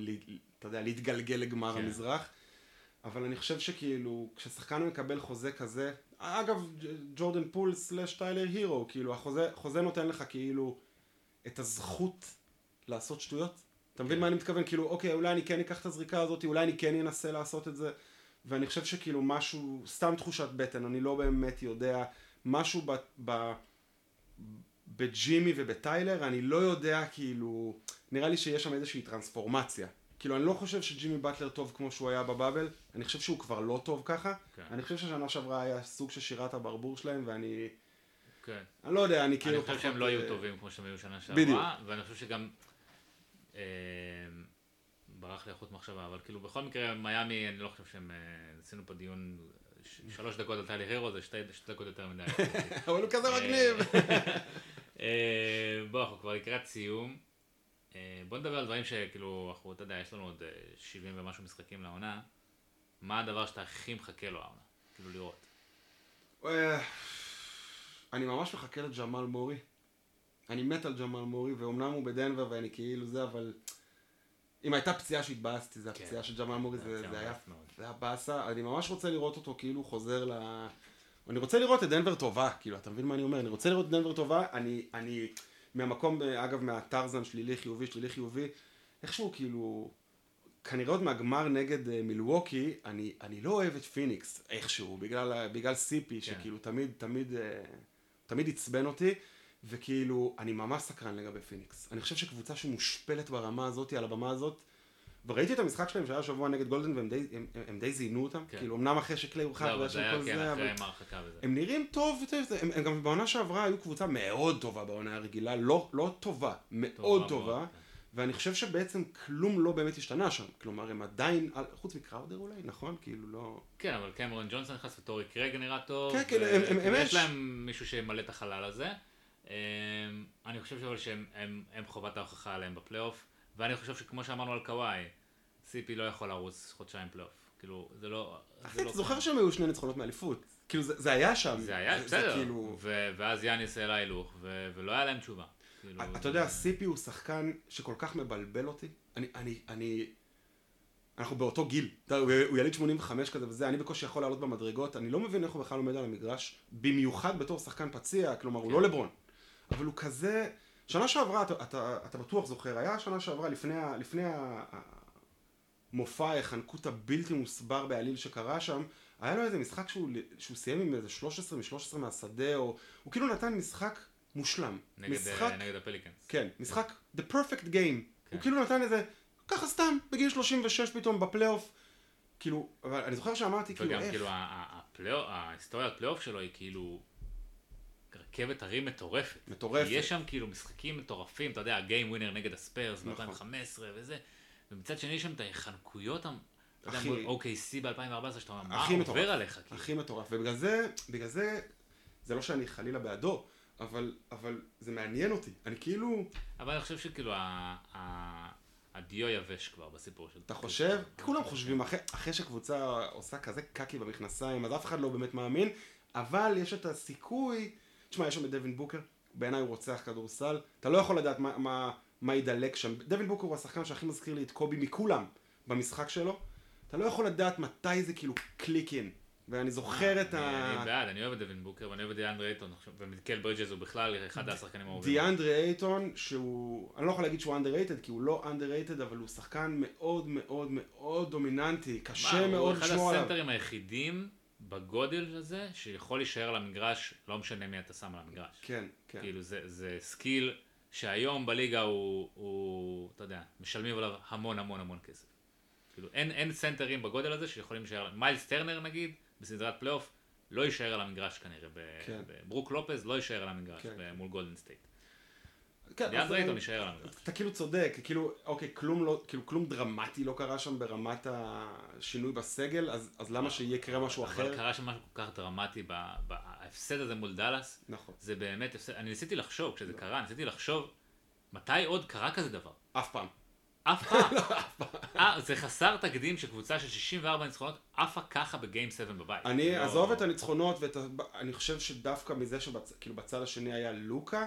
אתה יודע, להתגלגל לגמר כן. המזרח, אבל אני חושב שכאילו, כששחקן מקבל חוזה כזה, אגב, ג'ורדן פול slash טיילר הירו, כאילו, החוזה חוזה נותן לך כאילו את הזכות לעשות שטויות. אתה מבין כן. מה אני מתכוון? כאילו, אוקיי, אולי אני כן אקח את הזריקה הזאת, אולי אני כן אנסה לעשות את זה, ואני חושב שכאילו משהו, סתם תחושת בטן, אני לא באמת יודע, משהו ב... ב בג'ימי ובטיילר, אני לא יודע כאילו, נראה לי שיש שם איזושהי טרנספורמציה. כאילו אני לא חושב שג'ימי באטלר טוב כמו שהוא היה ב bubble, אני חושב שהוא כבר לא טוב ככה. כן. אני חושב ששנה שעברה היה סוג של שירת הברבור שלהם ואני... כן. אני לא יודע, אני כאילו... אני חושב שהם לא היו אה, טובים כמו שהם היו שנה שעברה. בדיוק. ואני חושב שגם... אה, ברח לי החוט מחשבה, אבל כאילו בכל מקרה מיאמי, אני לא חושב שהם... אה, עשינו פה דיון שלוש דקות על טלי הירו זה שתי דקות יותר מדי. אבל הוא כזה מגניב. אה, בוא, אנחנו כבר לקראת סיום. אה, בוא נדבר על דברים שכאילו, אנחנו, אתה יודע, יש לנו עוד 70 אה, ומשהו משחקים לעונה. מה הדבר שאתה הכי מחכה לו העונה? כאילו לראות. אני ממש מחכה לג'מאל מורי. אני מת על ג'מאל מורי, ואומנם הוא בדנבר ואני כאילו זה, אבל... אם הייתה פציעה שהתבאסתי, זה הפציעה כן. של ג'מאל מורי, זה, זה היה, זה היה באסה. אני ממש רוצה לראות אותו כאילו חוזר ל... אני רוצה לראות את דנבר טובה, כאילו, אתה מבין מה אני אומר? אני רוצה לראות את דנבר טובה, אני, אני מהמקום, אגב, מהטרזן שלילי חיובי, שלילי חיובי, איכשהו כאילו, כנראה עוד מהגמר נגד אה, מילווקי, אני, אני לא אוהב את פיניקס איכשהו, בגלל, בגלל סיפי, כן. שכאילו תמיד, תמיד, אה, תמיד עצבן אותי, וכאילו, אני ממש סקרן לגבי פיניקס. אני חושב שקבוצה שמושפלת ברמה הזאת, על הבמה הזאת, וראיתי את המשחק שלהם שהיה שבוע נגד גולדן והם די, הם, הם די זינו אותם, כן. כאילו אמנם אחרי שקליי הורחק לא, זה היה כן, ההרחקה וזה. הם נראים טוב, הם, הם גם בעונה שעברה היו קבוצה מאוד טובה בעונה הרגילה, לא, לא טובה, מאוד טובה, טובה מאוד, כן. ואני חושב שבעצם כלום לא באמת השתנה שם, כלומר הם עדיין, חוץ מקראודר אולי, נכון? כאילו לא... כן, אבל קמרון ג'ונסון נכנס וטורי קרייג נראה טוב, כן, כן, הם, הם, הם, יש להם מישהו שימלא את החלל הזה. אמ, אני חושב אבל שהם הם, הם חובת ההוכחה עליהם בפלייאוף, ואני חושב שכמו שאמרנו על קוואי, סיפי לא יכול לרוץ חודשיים פלייאוף. כאילו, זה לא... אחי, אתה זוכר שהם היו שני ניצחונות מאליפות. כאילו, זה, היה שם. זה היה, בסדר. כאילו... ואז יאניס העלה הילוך, ולא היה להם תשובה. כאילו... אתה יודע, סיפי הוא שחקן שכל כך מבלבל אותי. אני, אני, אני... אנחנו באותו גיל, הוא יליד 85 כזה וזה, אני בקושי יכול לעלות במדרגות, אני לא מבין איך הוא בכלל עומד על המגרש, במיוחד בתור שחקן פציע, כלומר הוא לא כן. לברון, אבל הוא כזה, שנה שעברה, אתה, אתה, אתה בטוח זוכר, היה שנה שעברה לפני, לפני המופע החנקות הבלתי מוסבר בעליל שקרה שם, היה לו איזה משחק שהוא, שהוא סיים עם איזה 13 מ-13 מהשדה, או הוא כאילו נתן משחק מושלם. נגד, משחק, נגד הפליקנס. כן, משחק the perfect game. כן. הוא כאילו נתן איזה, ככה סתם, בגיל 36 פתאום בפלייאוף. כאילו, אבל אני זוכר שאמרתי כאילו איך. וגם כאילו הפלייאוף, ההיסטוריית פלייאוף שלו היא כאילו רכבת הרים מטורפת. מטורפת. יש שם כאילו משחקים מטורפים, אתה יודע, ה game winner נגד הספיירס נכון. ב-2015 וזה. ומצד שני יש שם את החנקויות אתה יודע, מול OKC ב-2014, שאתה אומר, מה עובר עליך? כאילו? הכי מטורף, ובגלל זה, בגלל זה, זה לא שאני חלילה בעדו, אבל, אבל זה מעניין אותי, אני כאילו... אבל אני חושב שכאילו הדיו יבש כבר בסיפור של... אתה חושב? כולם חושבים, אחרי, אחרי שקבוצה עושה כזה קקי במכנסיים, אז אף אחד לא באמת מאמין, אבל יש את הסיכוי, תשמע, יש שם את דווין בוקר, בעיניי הוא רוצח כדורסל, אתה לא יכול לדעת מה, מה, מה ידלק שם. דווין בוקר הוא השחקן שהכי מזכיר לי את קובי מכולם במשחק שלו, אתה לא יכול לדעת מתי זה כאילו click in. ואני זוכר את ה... אני בעד, אני אוהב את דווין בוקר ואני אוהב את דיאנדרי אייטון, ומיקל ברידג'ס הוא בכלל אחד השחקנים האהובים. דיאנדרי אייטון, שהוא, אני לא יכול להגיד שהוא underrated, כי הוא לא underrated, אבל הוא שחקן מאוד מאוד מאוד דומיננטי, קשה מאוד לשמור עליו. הוא אחד הסנטרים היחידים בגודל הזה, שיכול להישאר על המגרש, לא משנה מי אתה שם על המגרש. כן, כן. כאילו זה skill שהיום בליגה הוא, אתה יודע, משלמים עליו המון המון המון כסף. כאילו אין, אין סנטרים בגודל הזה שיכולים להישאר, מיילס טרנר נגיד, בסדרת פלייאוף, לא יישאר על המגרש כנראה. כן. ברוק לופז לא יישאר על המגרש כן. מול גולדן סטייט. כן, דיאנדרי אייטון יישאר על המגרש. אתה כאילו צודק, כאילו, אוקיי, כלום, לא, כאילו, כלום דרמטי לא קרה שם ברמת השינוי בסגל, אז, אז למה שיהיה קרה משהו אחר? אבל קרה שם משהו כל כך דרמטי, בהפסד הזה מול דאלאס, נכון. זה באמת הפסד, אני ניסיתי לחשוב, כשזה לא. קרה, ניסיתי לחשוב, מתי עוד קרה כזה דבר? אף פעם. אף פעם. לא, אה, זה חסר תקדים שקבוצה של 64 ניצחונות עפה ככה בגיים 7 בבית. אני, לא... עזוב את הניצחונות, ואני חושב שדווקא מזה שכאילו בצד השני היה לוקה,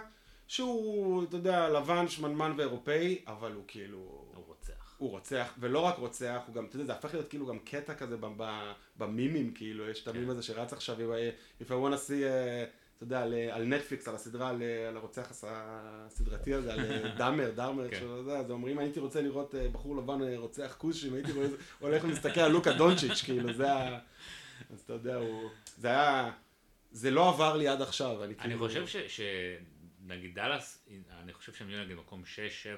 שהוא, אתה יודע, לבן, שמנמן ואירופאי, אבל הוא כאילו... הוא רוצח. הוא רוצח, ולא רק רוצח, הוא גם, אתה יודע, זה הפך להיות כאילו גם קטע כזה במימים, כאילו, יש את המים כן. הזה שרץ עכשיו, if I want to see... Uh, אתה יודע, על, על נטפליקס, על הסדרה, על, על הרוצח הסדרתי הזה, על אה, דאמר, דאמר, כן. אז אומרים, הייתי רוצה לראות אה, בחור לבן אה, רוצח כושים, הייתי הולך ומסתכל על לוקה דונצ'יץ', כאילו, זה ה... אז אתה יודע, הוא... זה היה... זה לא עבר לי עד עכשיו, אני כאילו... אני חושב ש... נגיד דאלאס, אני חושב שהם יהיו נגיד מקום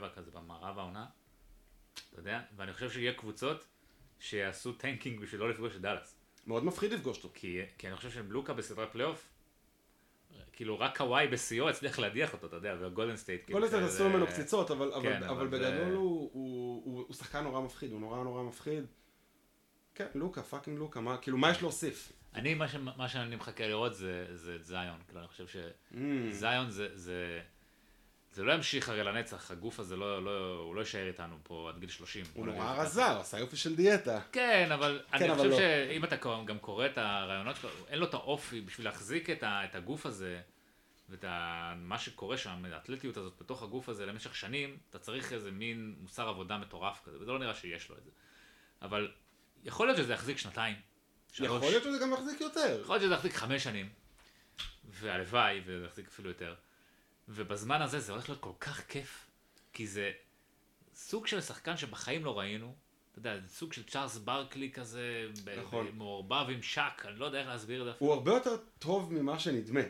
6-7 כזה במערב העונה, אתה יודע, ואני חושב שיהיה קבוצות שיעשו tanking בשביל לא לפגוש את דאלאס. מאוד מפחיד לפגוש אותו. כי, כי אני חושב שעם לוקה בסדרת פלייאוף, כאילו רק קוואי בשיאו הצליח להדיח אותו, אתה יודע, וגולדן סטייט. גולדן סטייט עשו ממנו קציצות, אבל, כן, אבל, אבל בגדול הוא, הוא, הוא, הוא שחקן נורא מפחיד, הוא נורא נורא מפחיד. כן, לוקה, fucking לוקה, מה, כאילו, מה יש להוסיף? אני, מה, ש, מה שאני מחכה לראות זה, זה את זיון, כאילו, אני חושב שזיון mm. זה, זה, זה לא ימשיך הרי לנצח, הגוף הזה לא, לא, הוא לא יישאר איתנו פה עד גיל 30. הוא נורא רזה, הוא עשה יופי של דיאטה. כן, אבל כן, אני אבל חושב לא. שאם אתה גם קורא את הרעיונות שלו, אין לו את האופי בשביל להחזיק את, ה, את הגוף הזה, ואת ה, מה שקורה שם, האתלטיות הזאת בתוך הגוף הזה למשך שנים, אתה צריך איזה מין מוסר עבודה מטורף כזה, וזה לא נראה שיש לו את זה. אבל יכול להיות שזה יחזיק שנתיים. שלוש. יכול להיות שזה גם יחזיק יותר. יכול להיות שזה יחזיק חמש שנים, והלוואי, וזה יחזיק אפילו יותר. ובזמן הזה זה הולך להיות כל כך כיף, כי זה סוג של שחקן שבחיים לא ראינו. אתה יודע, זה סוג של צ'ארלס ברקלי כזה, נכון. מעורבב עם שק, אני לא יודע איך להסביר את זה. הוא הרבה יותר טוב ממה שנדמה.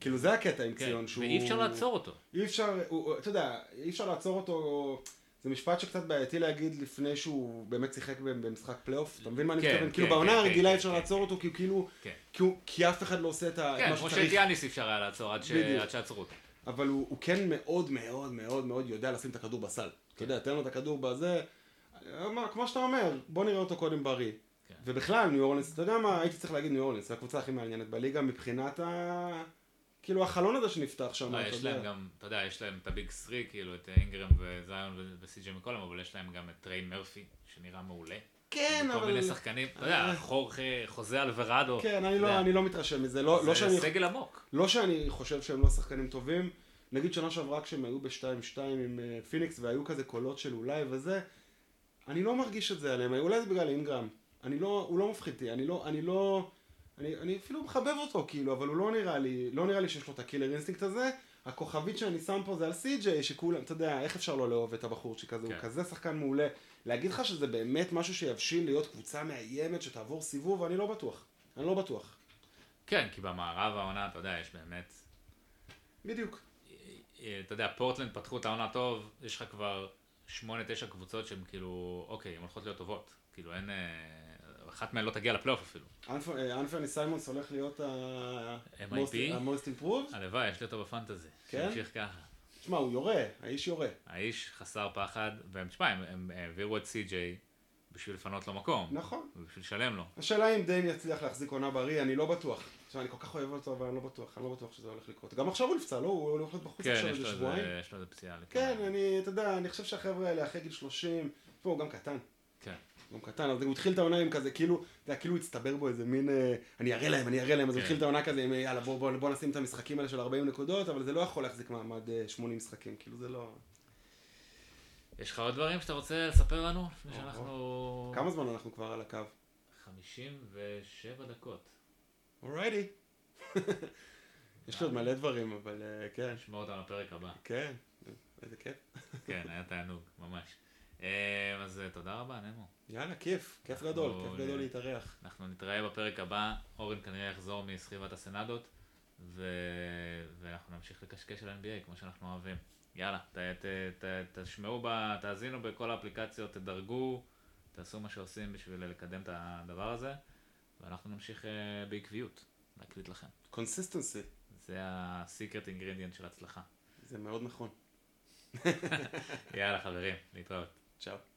כאילו זה הקטע עם כן, ציון, שהוא... ואי אפשר לעצור אותו. אי אפשר, הוא, אתה יודע, אי אפשר לעצור אותו, זה משפט שקצת בעייתי להגיד לפני שהוא באמת שיחק במשחק פלייאוף, אתה מבין מה אני כן, מתכוון? כן, כאילו כן, בעונה הרגילה אפשר לעצור. אותו, כי הוא כאילו. כי אף אחד לא עושה את ה- את כן, מה כמו שצריך. שאת יאניס אפשר היה לעצור עד שעצרו אותו. אבל הוא, כן מאוד מאוד מאוד מאוד יודע לשים את הכדור בסל. אתה יודע, תן לו את הכדור בזה, מה, כמו שאתה אומר, בוא נראה אותו קודם בריא. ובכלל, ניו אורלינס, אתה יודע מה, הייתי צריך להגיד ניו אורלינס, זו הקבוצה הכי מעניינת בליגה מבחינת ה... כאילו החלון הזה שנפתח שם, לא, אתה יש יודע. להם גם, אתה יודע, יש להם את ה big three, כאילו את אינגרם וזיון וסי.ג'י מקולם, אבל יש להם גם את טריי מרפי, שנראה מעולה. כן, אבל... מיני שחקנים, אתה יודע, אה. חורכה, חוזה אלוורדו. כן, אני לא, אני לא מתרשם מזה, לא, לא, זה שאני, סגל עמוק. לא שאני חושב שהם לא שחקנים טובים, נגיד שנה שעברה כשהם היו ב-2-2 עם אה, פיניקס והיו כזה קולות של אולי וזה, אני לא מרגיש את זה עליהם, אולי זה בגלל אינגרם, אני לא, הוא לא מפחיד אותי, אני לא, אני לא, אני, אני אפילו מחבב אותו כאילו, אבל הוא לא נראה לי, לא נראה לי שיש לו את ה killer instinct הזה, הכוכבית שאני שם פה זה על סי.ג'יי, שכולם, אתה יודע, איך אפשר לא לאהוב את הבחורצ'יק הזה, הוא כן. כזה שחקן מעולה, להגיד לך שזה באמת משהו שיבשיל להיות קבוצה מאיימת שתעבור סיבוב, אני לא בטוח, אני לא בטוח, כן, כי במערב העונה, אתה יודע, יש באמת, בדיוק. אה, אתה יודע, פורטלנד פתחו את העונה טוב, יש לך כבר שמונה, תשע קבוצות שהן כאילו, אוקיי, הן הולכות להיות טובות. כאילו אין, אה, אחת מהן לא תגיע לפלייאוף אפילו. אה, אנפרני סיימונס הולך להיות ה-most improved? הלוואי, יש לי אותו ב fantasy. כן? שימשיך ככה. תשמע, הוא יורה, האיש יורה. האיש חסר פחד, והם, תשמע, הם, הם העבירו את סי.ג'יי בשביל לפנות לו מקום. נכון. ובשביל לשלם לו. השאלה אם דיין יצליח להחזיק עונה בריא, אני לא בטוח. תשמע, אני כל כך אוהב אותו, אבל אני לא בטוח, אני לא בטוח שזה הולך לקרות. גם עכשיו הוא נפצע, לא? הוא הולך להיות בחוץ כן, עכשיו איזה שבועיים. יש לו איזה פציעה. כן, אני, אתה יודע, אני חושב שהחבר'ה האלה אחרי גיל 30, פה הוא גם קטן. כן. גם קטן, אז הוא התחיל את העונה עם כזה, כאילו, אתה יודע, כאילו הצטבר בו איזה מין, אה, אני אראה להם, אני אראה להם, אז הוא כן. התחיל את העונה כזה עם, יאללה, בוא, בוא, בוא נשים את המשחקים האלה של 40 נקודות, אבל זה לא יכול להחזיק מעמד אה, 80 משחקים, כאילו זה לא... יש לך עוד דברים שאתה רוצה לספר לנו? לפני שאנחנו... כמה זמן אנחנו כבר על הקו? 57 דקות. אורייטי. יש לי עוד מלא דברים, אבל אה, כן, נשמע אותם לפרק הבא. כן, איזה כיף. כן, היה תענוג, ממש. אה, אז אה, תודה רבה, נמו. יאללה, כיף, כיף גדול, כיף גדול להתארח. אנחנו נתראה בפרק הבא, אורן כנראה יחזור מסחיבת הסנדות. ואנחנו נמשיך לקשקש על NBA כמו שאנחנו אוהבים. יאללה, תשמעו, תאזינו בכל האפליקציות, תדרגו, תעשו מה שעושים בשביל לקדם את הדבר הזה, ואנחנו נמשיך אה, בעקביות להקליט לכם. consistency, זה ה-secret ingredient של הצלחה. זה מאוד נכון. יאללה חברים, להתראות. Ciao.